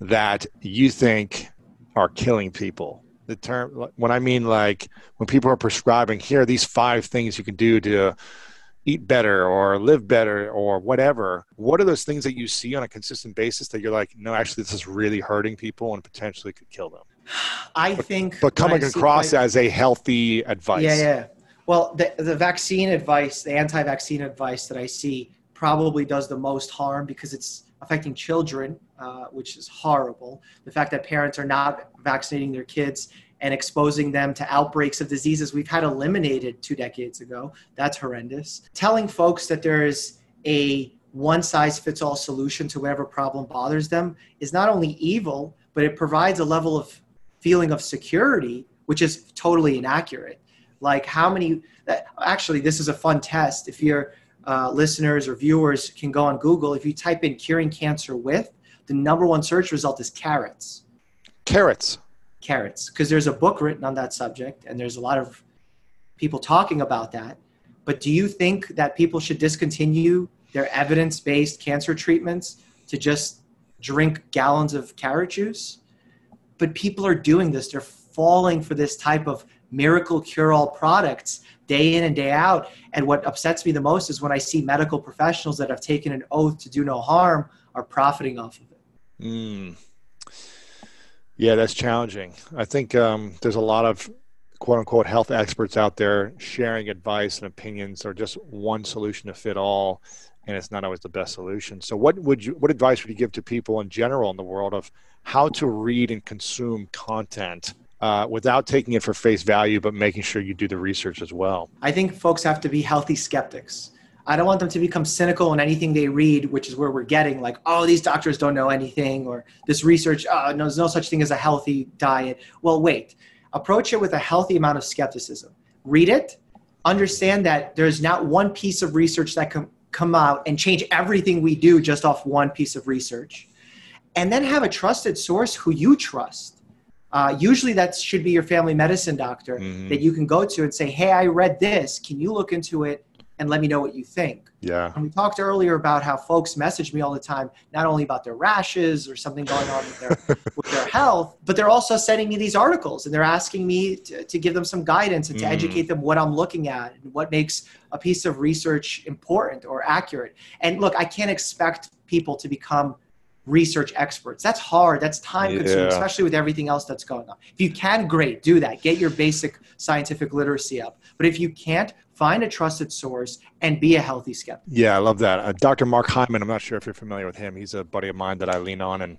that you think are killing people? The term, when I mean like when people are prescribing, here are these five things you can do to eat better or live better or whatever what are those things that you see on a consistent basis that you're like no actually this is really hurting people and potentially could kill them. I but, think but coming across as a healthy advice. Yeah yeah. Well the, the vaccine advice the anti-vaccine advice that i see probably does the most harm because it's affecting children uh, which is horrible. The fact that parents are not vaccinating their kids and exposing them to outbreaks of diseases we've had eliminated two decades ago. That's horrendous. Telling folks that there is a one size fits all solution to whatever problem bothers them is not only evil, but it provides a level of feeling of security, which is totally inaccurate. Like, how many, actually, this is a fun test. If your uh, listeners or viewers can go on Google, if you type in curing cancer with, the number one search result is carrots. Carrots carrots. Because there's a book written on that subject and there's a lot of people talking about that. But do you think that people should discontinue their evidence-based cancer treatments to just drink gallons of carrot juice? But people are doing this. They're falling for this type of miracle cure-all products day in and day out. And what upsets me the most is when i see medical professionals that have taken an oath to do no harm are profiting off of it. Mm. Yeah, that's challenging. I think um, there's a lot of quote unquote health experts out there sharing advice and opinions or just one solution to fit all and it's not always the best solution. So what would you what advice would you give to people in general in the world of how to read and consume content uh, without taking it for face value but making sure you do the research as well? I think folks have to be healthy skeptics I don't want them to become cynical in anything they read, which is where we're getting like, oh, these doctors don't know anything, or this research, oh, no, there's no such thing as a healthy diet. Well, wait, approach it with a healthy amount of skepticism. Read it, understand that there's not one piece of research that can come out and change everything we do just off one piece of research. And then have a trusted source who you trust. Uh, usually that should be your family medicine doctor mm-hmm. that you can go to and say, hey, I read this. Can you look into it? And let me know what you think. Yeah. And we talked earlier about how folks message me all the time, not only about their rashes or something going on with their, (laughs) with their health, but they're also sending me these articles and they're asking me to, to give them some guidance and to mm. educate them what I'm looking at and what makes a piece of research important or accurate. And look, I can't expect people to become research experts. That's hard. That's time consuming, yeah. especially with everything else that's going on. If you can, great, do that. Get your basic scientific literacy up. But if you can't, find a trusted source and be a healthy skeptic. Yeah, I love that. Uh, Dr. Mark Hyman, I'm not sure if you're familiar with him. He's a buddy of mine that I lean on and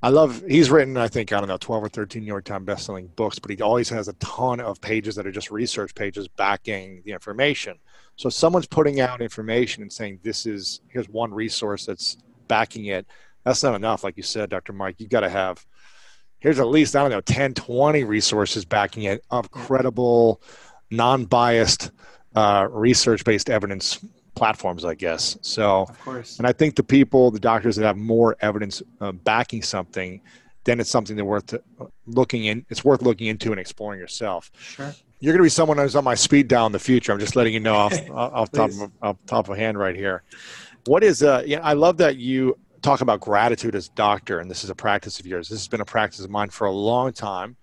I love he's written I think I don't know 12 or 13 New York Times best-selling books but he always has a ton of pages that are just research pages backing the information. So if someone's putting out information and saying this is here's one resource that's backing it that's not enough like you said Dr. Mike you got to have here's at least I don't know 10 20 resources backing it of credible non-biased uh, research-based evidence platforms, I guess. So, of course. And I think the people, the doctors that have more evidence uh, backing something, then it's something that worth uh, looking in. It's worth looking into and exploring yourself. Sure. You're going to be someone who's on my speed dial in the future. I'm just letting you know off, (laughs) off top of off top of hand right here. What is uh? Yeah, I love that you talk about gratitude as doctor, and this is a practice of yours. This has been a practice of mine for a long time.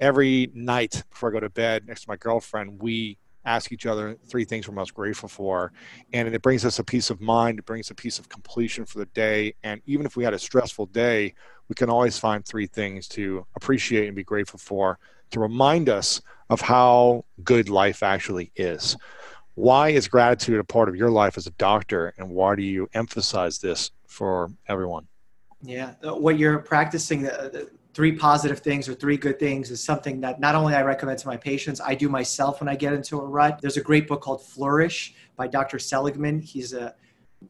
Every night before I go to bed, next to my girlfriend, we ask each other three things we're most grateful for. And it brings us a peace of mind, it brings a piece of completion for the day. And even if we had a stressful day, we can always find three things to appreciate and be grateful for to remind us of how good life actually is. Why is gratitude a part of your life as a doctor, and why do you emphasize this for everyone? Yeah, what you're practicing, the, three positive things or three good things is something that not only I recommend to my patients, I do myself when I get into a rut. There's a great book called Flourish by Dr. Seligman. He's a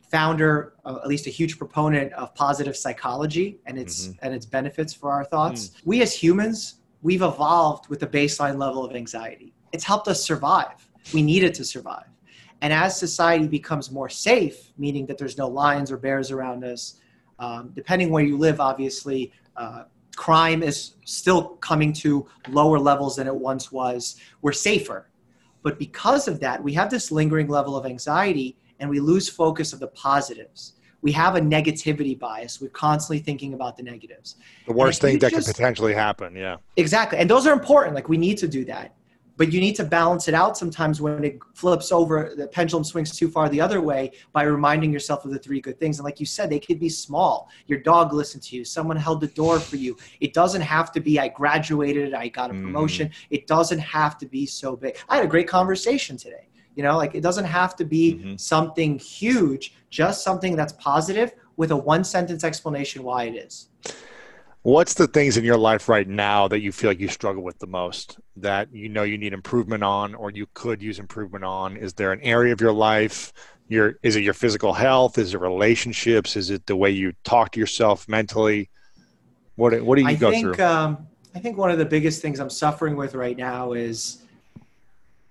founder, uh, at least a huge proponent of positive psychology and its mm-hmm. and its benefits for our thoughts. Mm. We as humans, we've evolved with a baseline level of anxiety. It's helped us survive. We need it to survive. And as society becomes more safe, meaning that there's no lions or bears around us, um, depending where you live, obviously, uh, crime is still coming to lower levels than it once was. We're safer. But because of that, we have this lingering level of anxiety and we lose focus of the positives. We have a negativity bias. We're constantly thinking about the negatives. The worst thing that just, could potentially happen. Yeah. Exactly. And those are important. Like we need to do that but you need to balance it out sometimes when it flips over the pendulum swings too far the other way by reminding yourself of the three good things. And like you said they could be small. Your dog listened to you. Someone held the door for you. It doesn't have to be i graduated i got a mm. promotion. Mm. it doesn't have to be so big. I had a great conversation today. You know like it doesn't have to be mm-hmm. something huge just something that's positive with a one sentence explanation why it is What's the things in your life right now that you feel like you struggle with the most that you know you need improvement on or you could use improvement on? Is there an area of your life? Your is it your physical health? Is it relationships? Is it the way you talk to yourself mentally? What what do you I go think, through? Um, I think one of the biggest things I'm suffering with right now is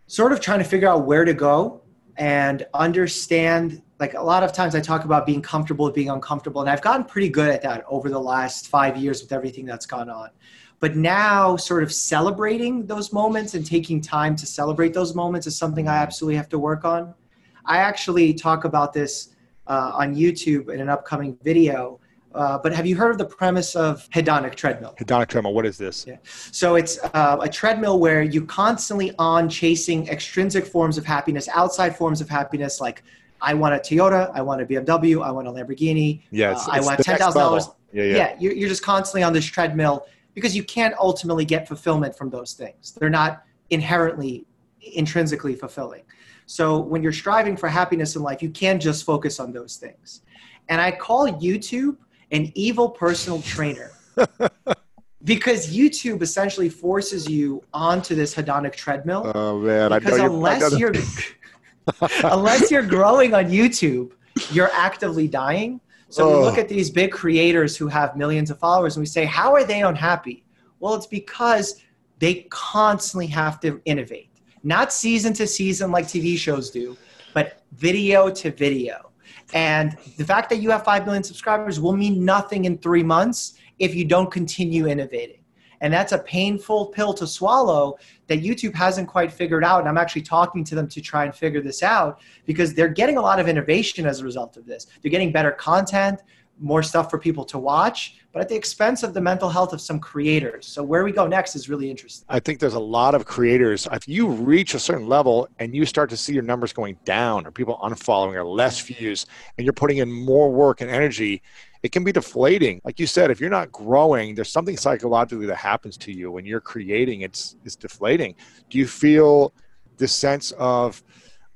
sort of trying to figure out where to go and understand like a lot of times I talk about being comfortable with being uncomfortable, and I've gotten pretty good at that over the last five years with everything that's gone on. But now, sort of celebrating those moments and taking time to celebrate those moments is something I absolutely have to work on. I actually talk about this uh, on YouTube in an upcoming video. Uh, but have you heard of the premise of hedonic treadmill? Hedonic treadmill. What is this? Yeah. So it's uh, a treadmill where you constantly on chasing extrinsic forms of happiness, outside forms of happiness like I want a Toyota, I want a BMW, I want a Lamborghini. Yeah, uh, I want ten thousand dollars. Yeah, yeah. yeah you're, you're just constantly on this treadmill because you can't ultimately get fulfillment from those things. They're not inherently intrinsically fulfilling. So when you're striving for happiness in life, you can just focus on those things. And I call YouTube an evil personal trainer. (laughs) because YouTube essentially forces you onto this hedonic treadmill. Oh man, because I know unless you're (laughs) unless you're growing on YouTube, you're actively dying. So oh. we look oh. at these big creators who have millions of followers and we say, how are they unhappy? Well, it's because they constantly have to innovate, not season to season like TV shows do, but video to video. And the fact that you have 5 million subscribers will mean nothing in three months if you don't continue innovating. And that's a painful pill to swallow that YouTube hasn't quite figured out. And I'm actually talking to them to try and figure this out because they're getting a lot of innovation as a result of this. They're getting better content, more stuff for people to watch, but at the expense of the mental health of some creators. So where we go next is really interesting. I think there's a lot of creators. If you reach a certain level and you start to see your numbers going down or people unfollowing or less views, and you're putting in more work and energy, it can be deflating. Like you said, if you're not growing, there's something psychologically that happens to you when you're creating. It's it's deflating. Do you feel this sense of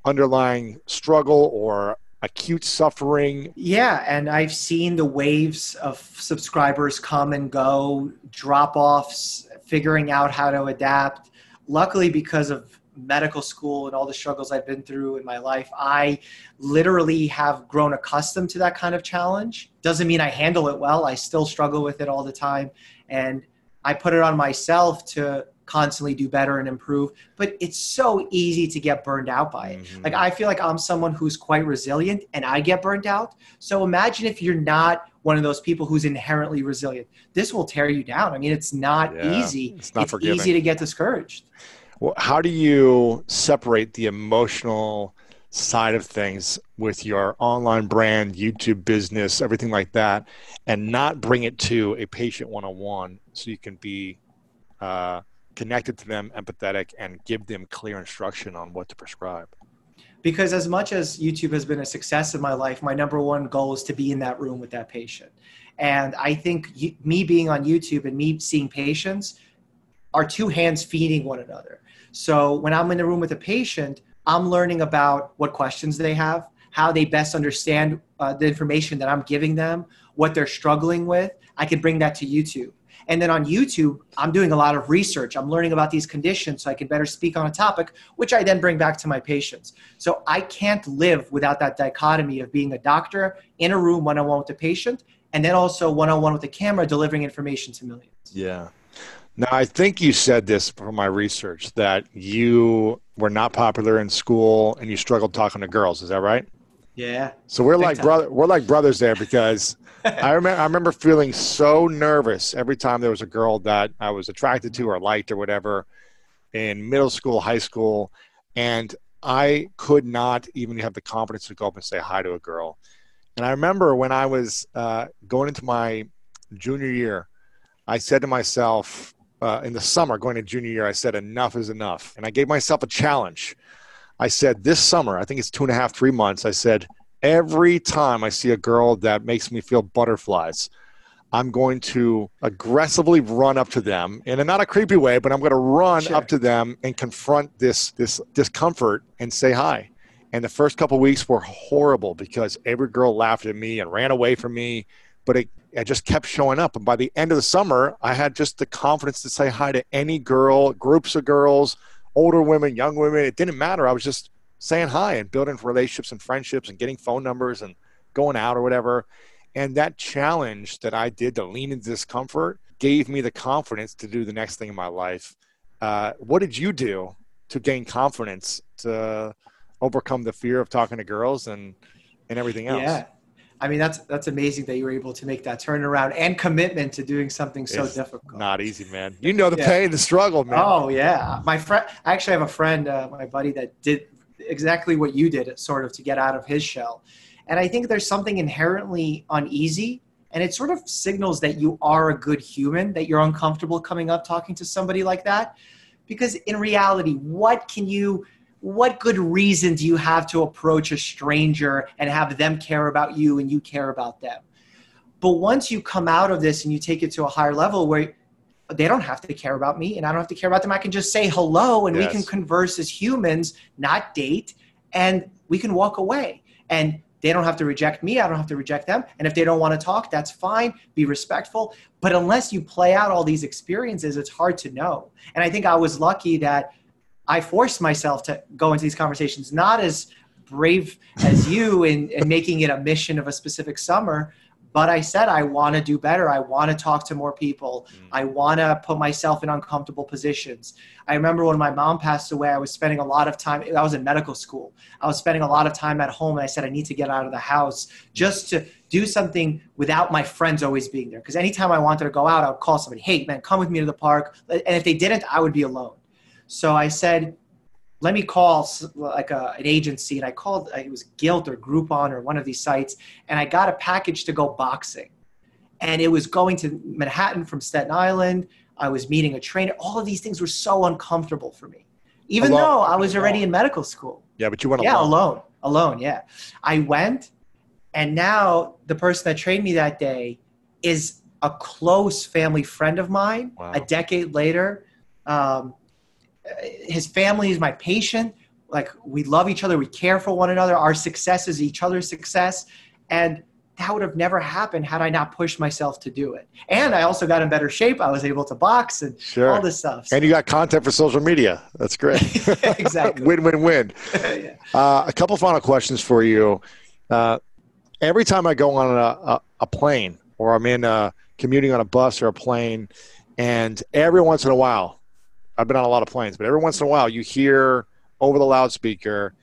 underlying struggle or acute suffering. Yeah, and I've seen the waves of subscribers come and go, drop offs, figuring out how to adapt. Luckily, because of medical school and all the struggles I've been through in my life, I literally have grown accustomed to that kind of challenge. Doesn't mean I handle it well. I still struggle with it all the time. And I put it on myself to constantly do better and improve but it's so easy to get burned out by it. Mm-hmm. like i feel like i'm someone who's quite resilient and i get burned out. So imagine if you're not one of those people who's inherently resilient. This will tear you down. I mean it's not yeah, easy. It's not it's easy to get discouraged. Well, how do you separate the emotional side of things with your online brand, YouTube business, everything like that, and not bring it to a patient one on one so you can be uh, connected to them, empathetic, and give them clear instruction on what to prescribe? Because as much as YouTube has been a success in my life, my number one goal is to be in that room with that patient. And I think me being on YouTube and me seeing patients are two hands feeding one another. So when I'm in the room with a patient, I'm learning about what questions they have, how they best understand uh, the information that I'm giving them, what they're struggling with. I can bring that to YouTube. And then on YouTube, I'm doing a lot of research. I'm learning about these conditions so I can better speak on a topic, which I then bring back to my patients. So I can't live without that dichotomy of being a doctor in a room one on one with a patient, and then also one on one with a camera delivering information to millions. Yeah. Now, I think you said this from my research that you were not popular in school and you struggled talking to girls. Is that right? Yeah. So we're like brother. We're like brothers there because (laughs) I remember I remember feeling so nervous every time there was a girl that I was attracted to or liked or whatever in middle school, high school, and I could not even have the confidence to go up and say hi to a girl. And I remember when I was uh, going into my junior year, I said to myself, uh, in the summer going to junior year, I said, enough is enough. And I gave myself a challenge. I said, this summer, I think it's two and a half, three months, I said, every time I see a girl that makes me feel butterflies, I'm going to aggressively run up to them in a not a creepy way, but I'm going to run sure. up to them and confront this this discomfort and say hi. And the first couple weeks were horrible because every girl laughed at me and ran away from me, but it I just kept showing up. And by the end of the summer, I had just the confidence to say hi to any girl, groups of girls, older women, young women. It didn't matter. I was just saying hi and building relationships and friendships and getting phone numbers and going out or whatever. And that challenge that I did to lean into discomfort gave me the confidence to do the next thing in my life. Uh, what did you do to gain confidence to overcome the fear of talking to girls and and everything else? Yeah. I mean, that's that's amazing that you were able to make that turnaround and commitment to doing something so it's difficult. Not easy, man. You know the yeah. pain, the struggle, man. Oh yeah, my friend. I actually have a friend, uh, my buddy, that did exactly what you did, sort of to get out of his shell. And I think there's something inherently uneasy, and it sort of signals that you are a good human, that you're uncomfortable coming up talking to somebody like that, because in reality, what can you what good reason do you have to approach a stranger and have them care about you and you care about them? But once you come out of this and you take it to a higher level where they don't have to care about me and I don't have to care about them, I can just say hello and yes. we can converse as humans, not date, and we can walk away. And they don't have to reject me. I don't have to reject them. And if they don't want to talk, that's fine. Be respectful. But unless you play out all these experiences, it's hard to know. And I think I was lucky that I forced myself to go into these conversations, not as brave as you in, in making it a mission of a specific summer, but I said I want to do better. I want to talk to more people. Mm. I want to put myself in uncomfortable positions. I remember when my mom passed away, I was spending a lot of time. I was in medical school. I was spending a lot of time at home, and I said I need to get out of the house just to do something without my friends always being there. Because anytime I wanted to go out, I would call somebody, "Hey, man, come with me to the park." And if they didn't, I would be alone. So I said, let me call like a, an agency. And I called, it was Gilt or Groupon or one of these sites. And I got a package to go boxing. And it was going to Manhattan from Staten Island. I was meeting a trainer. All of these things were so uncomfortable for me, even alone. though I was already in medical school. Yeah, but you went alone. Yeah, alone. Alone, yeah. I went, and now the person that trained me that day is a close family friend of mine. Wow. A decade later, um, his family is my patient, like we love each other, we care for one another, our success is each other's success. And that would have never happened had I not pushed myself to do it. And I also got in better shape. I was able to box and sure. all this stuff. So. And you got content for social media. That's great. (laughs) exactly. win, win, win. (laughs) yeah. uh, a couple final questions for you. Uh, every time I go on a, a, a plane or I'm in a, commuting on a bus or a plane, and every once in a while, I've been on a lot of planes, but every once in a while you hear over the loudspeaker,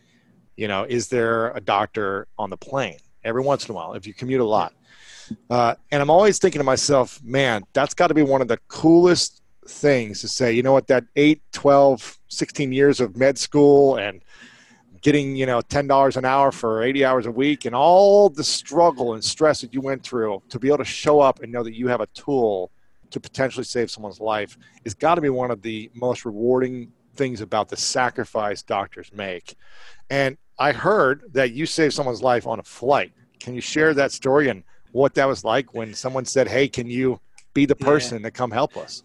you know, is there a doctor on the plane? every once in a while if you commute a lot. Uh, and I'm always thinking to myself, man, that's got to be one of the coolest things to say, you know what, that 8, 12, 16 years of med school and getting, you know, $10 an hour for 80 hours a week and all the struggle and stress that you went through to be able to show up and know that you have a tool to potentially save someone's life is got to be one of the most rewarding things about the sacrifice doctors make. And I heard that you saved someone's life on a flight. Can you share that story and what that was like when someone said, "Hey, can you be the person yeah. to come help us?"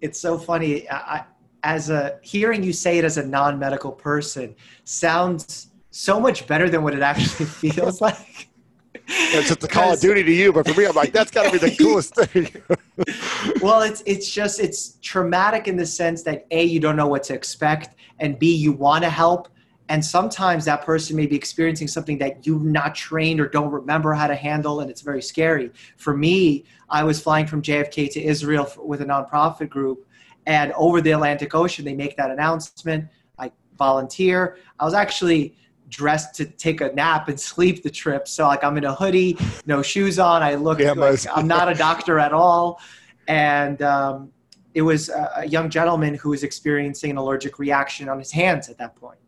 It's so funny. I, as a hearing you say it as a non-medical person sounds so much better than what it actually (laughs) feels like. It's just the Call of Duty to you, but for me, I'm like, that's got to be the (laughs) coolest thing. (laughs) well, it's it's just it's traumatic in the sense that a you don't know what to expect, and b you want to help, and sometimes that person may be experiencing something that you've not trained or don't remember how to handle, and it's very scary. For me, I was flying from JFK to Israel with a nonprofit group, and over the Atlantic Ocean, they make that announcement. I volunteer. I was actually dressed to take a nap and sleep the trip. So, like, I'm in a hoodie, no shoes on. I look yeah, like I'm not a doctor at all. And um, it was a young gentleman who was experiencing an allergic reaction on his hands at that point. point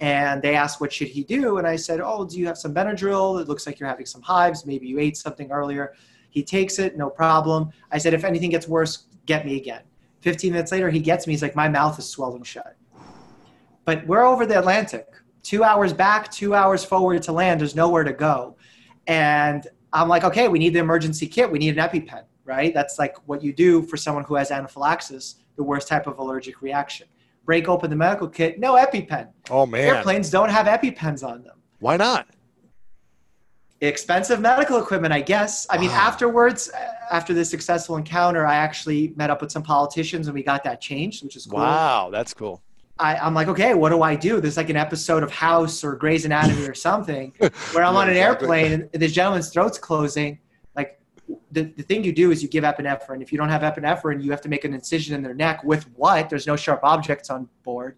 and they asked what should he do? And i said oh do you have some benadryl? It looks like you're having some hives. Maybe you ate something earlier. He takes it no problem. I said if anything gets worse get me again. 15 minutes later he gets me. He's like my mouth is swelling shut. But we're over the atlantic two hours back two hours forward to land there's nowhere to go and i'm like okay we need the emergency kit we need an epipen right that's like what you do for someone who has anaphylaxis the worst type of allergic reaction break open the medical kit, no EpiPen. Oh man. Airplanes don't have EpiPens on them. Why not? Expensive medical equipment, I guess. I mean, afterwards, after this successful encounter, I actually met up with some politicians and we got that changed, which is cool. Wow, that's cool. I, am like, okay, what do I do? There's like an episode of House or Grey's Anatomy or something (laughs) where I'm yeah, on an airplane and this gentleman's throat's closing Like, the, the thing you do is you give epinephrine. If you don't have epinephrine, you have to make an incision in their neck with what? There's no sharp objects on board.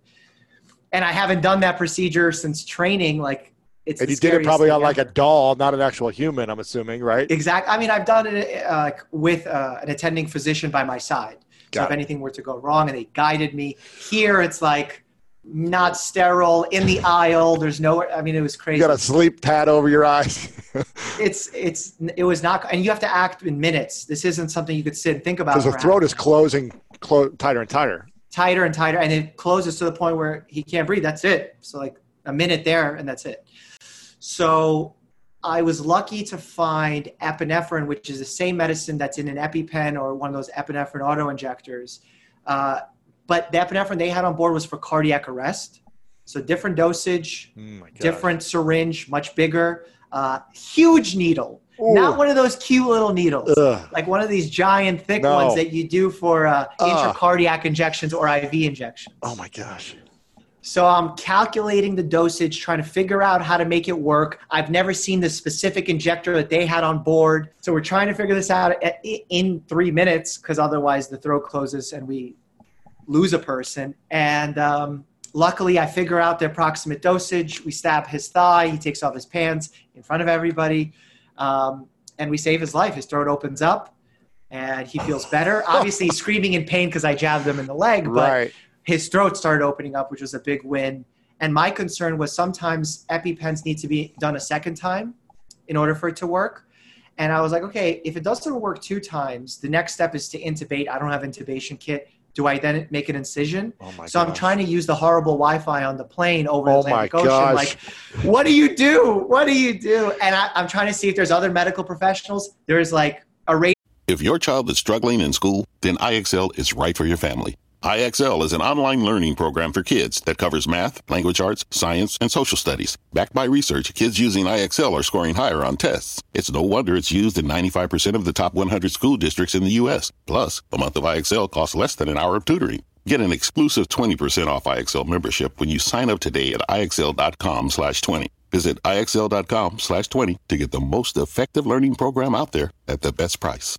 And I haven't done that procedure since training. Like it's and you did it probably on like a doll, not an actual human. I'm assuming, right? Exactly. I mean, I've done it uh, with uh, an attending physician by my side. So if anything were to go wrong, and they guided me. Here, it's like not sterile in the aisle. There's no. I mean, it was crazy. You got a sleep pad over your eyes. (laughs) it's it's it was not, and you have to act in minutes. This isn't something you could sit and think about. Because the throat is closing clo- tighter and tighter. Tighter and tighter, and it closes to the point where he can't breathe. That's it. So like a minute there, and that's it. So I was lucky to find epinephrine, which is the same medicine that's in an EpiPen or one of those epinephrine auto injectors. Uh, but the epinephrine they had on board was for cardiac arrest. So different dosage, oh different syringe, much bigger, uh, huge needle. Ooh. Not one of those cute little needles, Ugh. like one of these giant thick no. ones that you do for uh, intracardiac injections or IV injections. Oh my gosh. So I'm calculating the dosage, trying to figure out how to make it work. I've never seen the specific injector that they had on board. So we're trying to figure this out in three minutes because otherwise the throat closes and we lose a person. And um, luckily, I figure out the approximate dosage. We stab his thigh. He takes off his pants in front of everybody. Um, and we save his life. His throat opens up and he feels better. (laughs) Obviously, he's screaming in pain because I jabbed him in the leg, but right. His throat started opening up, which was a big win. And my concern was sometimes EpiPens need to be done a second time in order for it to work. And I was like, okay, if it doesn't work two times, the next step is to intubate. I don't have intubation kit do I then make an incision? Oh my so gosh. I'm trying to use the horrible Wi-Fi on the plane over oh Atlantic Ocean. Gosh. Like, what do you do? What do you do? And I, I'm trying to see if there's other medical professionals. There's like a rate. If your child is struggling in school, then IXL is right for your family. IXL is an online learning program for kids that covers math, language arts, science, and social studies. Backed by research, kids using IXL are scoring higher on tests. It's no wonder it's used in 95% of the top 100 school districts in the U.S. Plus, a month of IXL costs less than an hour of tutoring. Get an exclusive 20% off IXL membership when you sign up today at IXL.com slash 20. Visit IXL.com slash 20 to get the most effective learning program out there at the best price.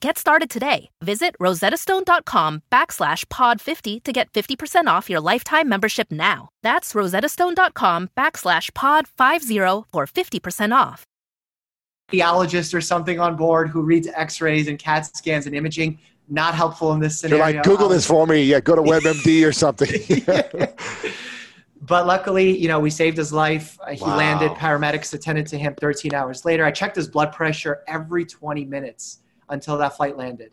Get started today. Visit rosettastone.com backslash pod 50 to get 50% off your lifetime membership now. That's rosettastone.com backslash pod 50 for 50% off. Radiologist or something on board who reads x-rays and CAT scans and imaging. Not helpful in this scenario. You're like, Google this for me. Yeah, go to WebMD or (laughs) something. (laughs) But luckily, you know, we saved his life. Uh, he wow. landed. Paramedics attended to him 13 hours later. I checked his blood pressure every 20 minutes until that flight landed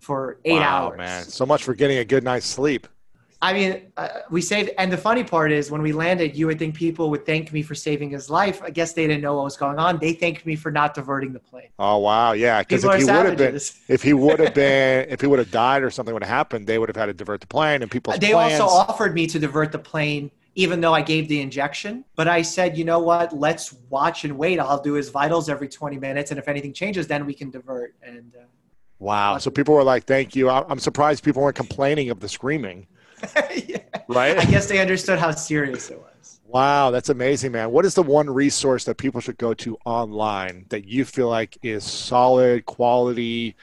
for eight wow, hours. man. So much for getting a good night's sleep. I mean, uh, we saved, and the funny part is when we landed, you would think people would thank me for saving his life. I guess they didn't know what was going on. They thanked me for not diverting the plane. Oh wow, yeah. Because (laughs) if he would have been, if he would have been, if he would have died or something would have happened, they would have had to divert the plane and people. They plans. also offered me to divert the plane, even though I gave the injection. But I said, you know what? Let's watch and wait. I'll do his vitals every 20 minutes, and if anything changes, then we can divert. And uh, Wow. So people were like, thank you. I'm surprised people weren't complaining of the screaming. (laughs) yeah. Right? I guess they understood how serious it was. Wow. That's amazing, man. What is the one resource that people should go to online that you feel like is solid, quality,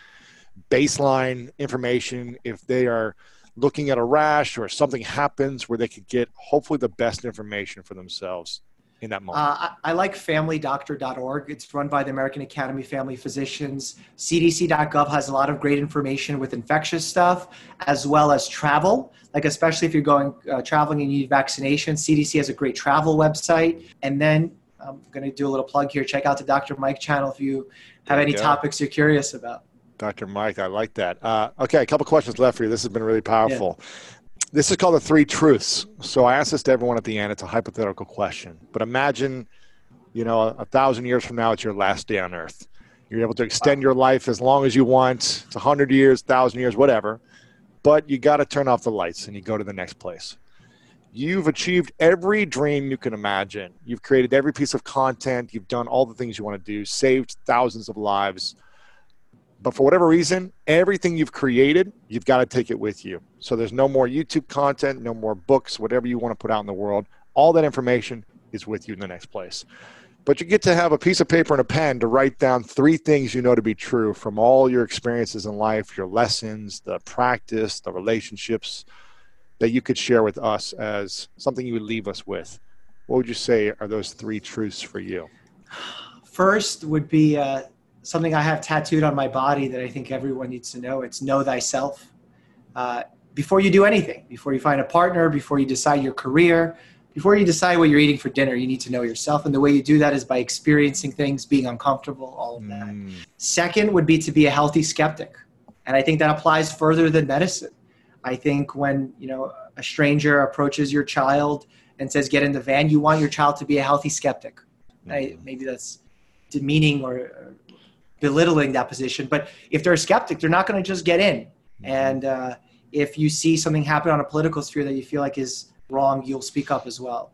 baseline information if they are looking at a rash or something happens where they could get hopefully the best information for themselves? in that moment? Uh, I, I, like familydoctor.org. It's run by the American Academy of Family Physicians. CDC.gov has a lot of great information with infectious stuff, as well as travel. Like especially if you're going uh, traveling and you need vaccination, CDC has a great travel website. And then I'm going to do a little plug here. Check out the Dr. Mike channel if you have any topics you're curious about. Dr. Mike, I like that. Uh, okay, a couple questions left for you. This has been really powerful. Yeah. This is called the three truths. So I ask this to everyone at the end. It's a hypothetical question, but imagine, you know, a, a thousand years from now, it's your last day on Earth. You're able to extend your life as long as you want. It's a hundred years, thousand years, whatever. But you got to turn off the lights and you go to the next place. You've achieved every dream you can imagine. You've created every piece of content. You've done all the things you want to do, saved thousands of lives but for whatever reason, everything you've created, you've got to take it with you. So there's no more YouTube content, no more books, whatever you want to put out in the world. All that information is with you in the next place. But you get to have a piece of paper and a pen to write down three things you know to be true from all your experiences in life, your lessons, the practice, the relationships that you could share with us as something you would leave us with. What would you say are those three truths for you? First would be uh, something I have tattooed on my body that I think everyone needs to know. It's know thyself. Uh, before you do anything, before you find a partner, before you decide your career, before you decide what you're eating for dinner, you need to know yourself. And the way you do that is by experiencing things, being uncomfortable, all of that. Mm. Second would be to be a healthy skeptic. And I think that applies further than medicine. I think when, you know, a stranger approaches your child and says, get in the van, you want your child to be a healthy skeptic. Mm. I, maybe that's demeaning or belittling that position. But if they're a skeptic, they're not going to just get in. Mm-hmm. And uh, if you see something happen on a political sphere that you feel like is wrong, you'll speak up as well.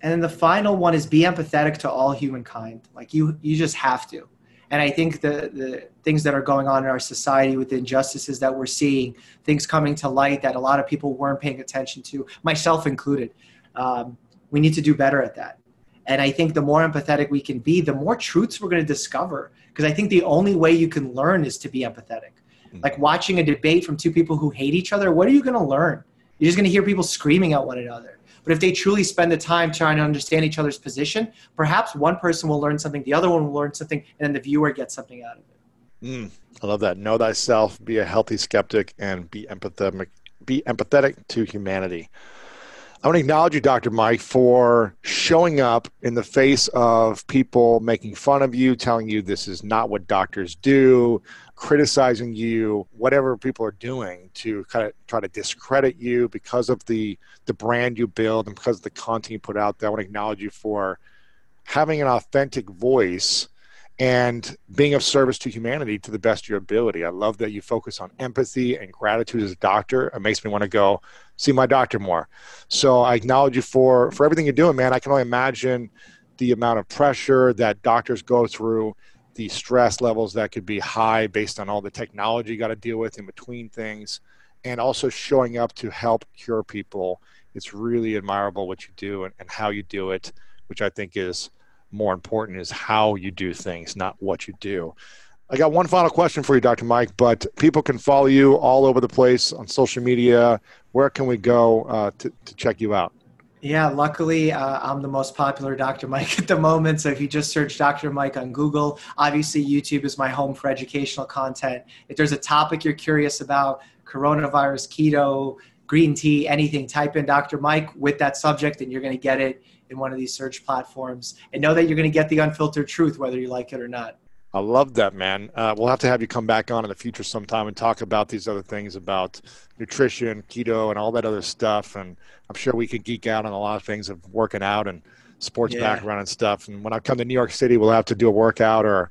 And then the final one is be empathetic to all humankind. Like you, you just have to. And I think the, the things that are going on in our society with the injustices that we're seeing, things coming to light that a lot of people weren't paying attention to, myself included, um, we need to do better at that. And I think the more empathetic we can be, the more truths we're going to discover because I think the only way you can learn is to be empathetic. Mm-hmm. Like watching a debate from two people who hate each other, what are you going to learn? You're just going to hear people screaming at one another. But if they truly spend the time trying to understand each other's position, perhaps one person will learn something, the other one will learn something, and then the viewer gets something out of it. Mm, I love that. Know thyself, be a healthy skeptic, and be empathetic. Be empathetic to humanity. I want to acknowledge you, Dr. Mike, for showing up in the face of people making fun of you, telling you this is not what doctors do, criticizing you, whatever people are doing to kind of try to discredit you because of the the brand you build and because of the content you put out there. I want to acknowledge you for having an authentic voice and being of service to humanity to the best of your ability. I love that you focus on empathy and gratitude as a doctor. It makes me want to go see my doctor more. So I acknowledge you for for everything you're doing, man. I can only imagine the amount of pressure that doctors go through, the stress levels that could be high based on all the technology you got to deal with in between things, and also showing up to help cure people. It's really admirable what you do and, and how you do it, which I think is more important is how you do things, not what you do. I got one final question for you, Dr. Mike, but people can follow you all over the place on social media. Where can we go uh, to, to check you out? Yeah, luckily, uh, I'm the most popular Dr. Mike (laughs) at the moment. So if you just search Dr. Mike on Google, obviously YouTube is my home for educational content. If there's a topic you're curious about, coronavirus, keto, green tea, anything, type in Dr. Mike with that subject and you're going to get it in one of these search platforms and know that you're going to get the unfiltered truth whether you like it or not. I love that, man. Uh, we'll have to have you come back on in the future sometime and talk about these other things about nutrition, keto, and all that other stuff. And I'm sure we could geek out on a lot of things of working out and sports yeah. background and stuff. And when I come to New York City, we'll have to do a workout or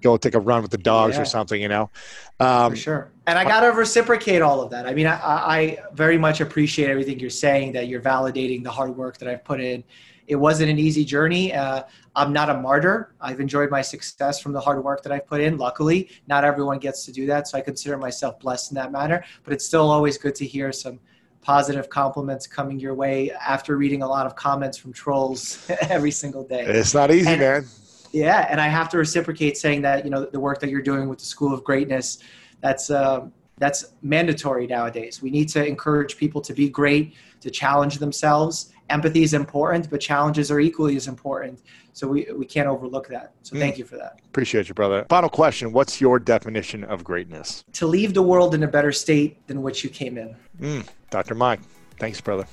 go take a run with the dogs yeah. or something, you know? Um, For sure. And I got to reciprocate all of that. I mean, I, I very much appreciate everything you're saying, that you're validating the hard work that I've put in it wasn't an easy journey. Uh, I'm not a martyr. I've enjoyed my success from the hard work that I've put in. Luckily, not everyone gets to do that, so I consider myself blessed in that matter. But it's still always good to hear some positive compliments coming your way after reading a lot of comments from trolls (laughs) every single day. It's not easy, and, man. Yeah, and I have to reciprocate saying that you know the work that you're doing with the School of Greatness, that's uh, that's mandatory nowadays. We need to encourage people to be great, to challenge themselves, empathy is important, but challenges are equally as important. So we, we can't overlook that. So mm. thank you for that. Appreciate you, brother. Final question What's your definition of greatness? To leave the world in a better state than which you came in. Mm. Dr. Mike, thanks, brother.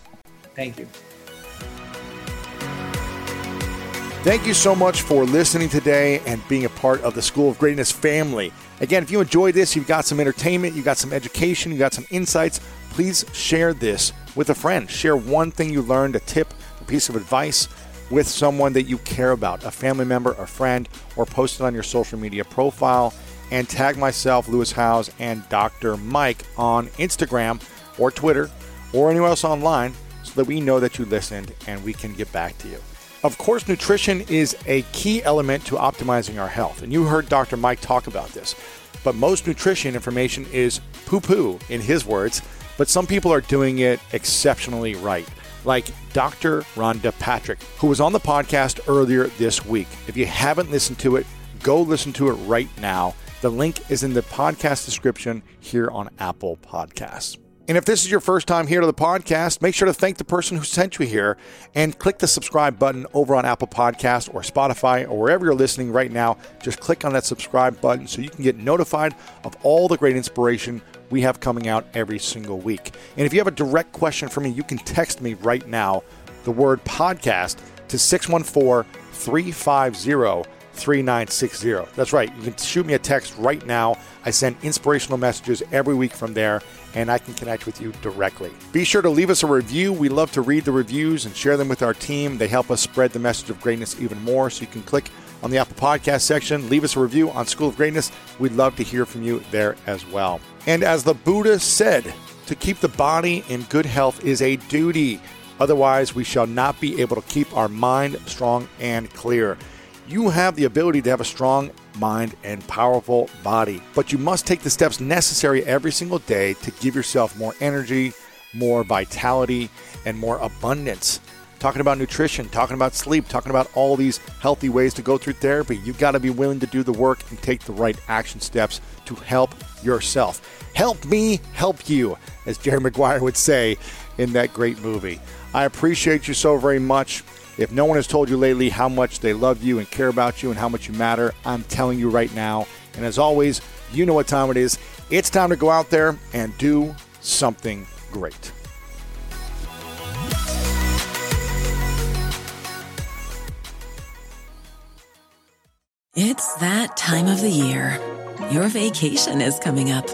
Thank you. Thank you so much for listening today and being a part of the School of Greatness family. Again, if you enjoyed this, you've got some entertainment, you've got some education, you've got some insights, please share this with a friend. Share one thing you learned, a tip, a piece of advice with someone that you care about, a family member, a friend, or post it on your social media profile and tag myself, Lewis Howes, and Dr. Mike on Instagram or Twitter or anywhere else online so that we know that you listened and we can get back to you. Of course, nutrition is a key element to optimizing our health, and you heard Dr. Mike talk about this. But most nutrition information is poo poo, in his words, but some people are doing it exceptionally right, like Dr. Rhonda Patrick, who was on the podcast earlier this week. If you haven't listened to it, go listen to it right now. The link is in the podcast description here on Apple Podcasts. And if this is your first time here to the podcast, make sure to thank the person who sent you here and click the subscribe button over on Apple Podcast or Spotify or wherever you're listening right now. Just click on that subscribe button so you can get notified of all the great inspiration we have coming out every single week. And if you have a direct question for me, you can text me right now the word podcast to 614 350 3960. That's right. You can shoot me a text right now. I send inspirational messages every week from there and I can connect with you directly. Be sure to leave us a review. We love to read the reviews and share them with our team. They help us spread the message of greatness even more. So you can click on the Apple Podcast section, leave us a review on School of Greatness. We'd love to hear from you there as well. And as the Buddha said, to keep the body in good health is a duty. Otherwise, we shall not be able to keep our mind strong and clear. You have the ability to have a strong mind, and powerful body. But you must take the steps necessary every single day to give yourself more energy, more vitality, and more abundance. Talking about nutrition, talking about sleep, talking about all these healthy ways to go through therapy. You've got to be willing to do the work and take the right action steps to help yourself. Help me help you, as Jerry Maguire would say in that great movie. I appreciate you so very much. If no one has told you lately how much they love you and care about you and how much you matter, I'm telling you right now. And as always, you know what time it is. It's time to go out there and do something great. It's that time of the year. Your vacation is coming up.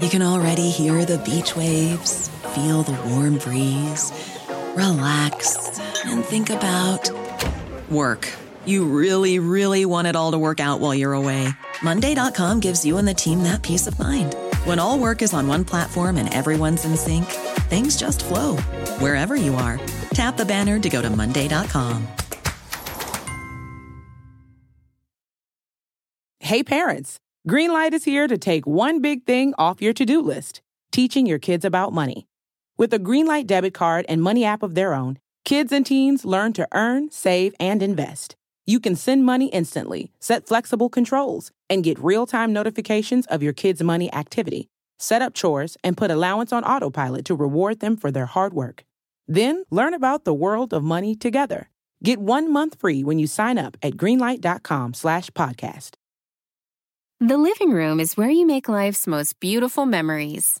You can already hear the beach waves, feel the warm breeze relax, and think about work. You really, really want it all to work out while you're away. Monday.com gives you and the team that peace of mind. When all work is on one platform and everyone's in sync, things just flow wherever you are. Tap the banner to go to Monday.com. Hey, parents, Greenlight is here to take one big thing off your to do list teaching your kids about money. With a Greenlight debit card and money app of their own, kids and teens learn to earn, save, and invest. You can send money instantly, set flexible controls, and get real time notifications of your kids' money activity. Set up chores and put allowance on autopilot to reward them for their hard work. Then learn about the world of money together. Get one month free when you sign up at greenlight.com slash podcast. The living room is where you make life's most beautiful memories.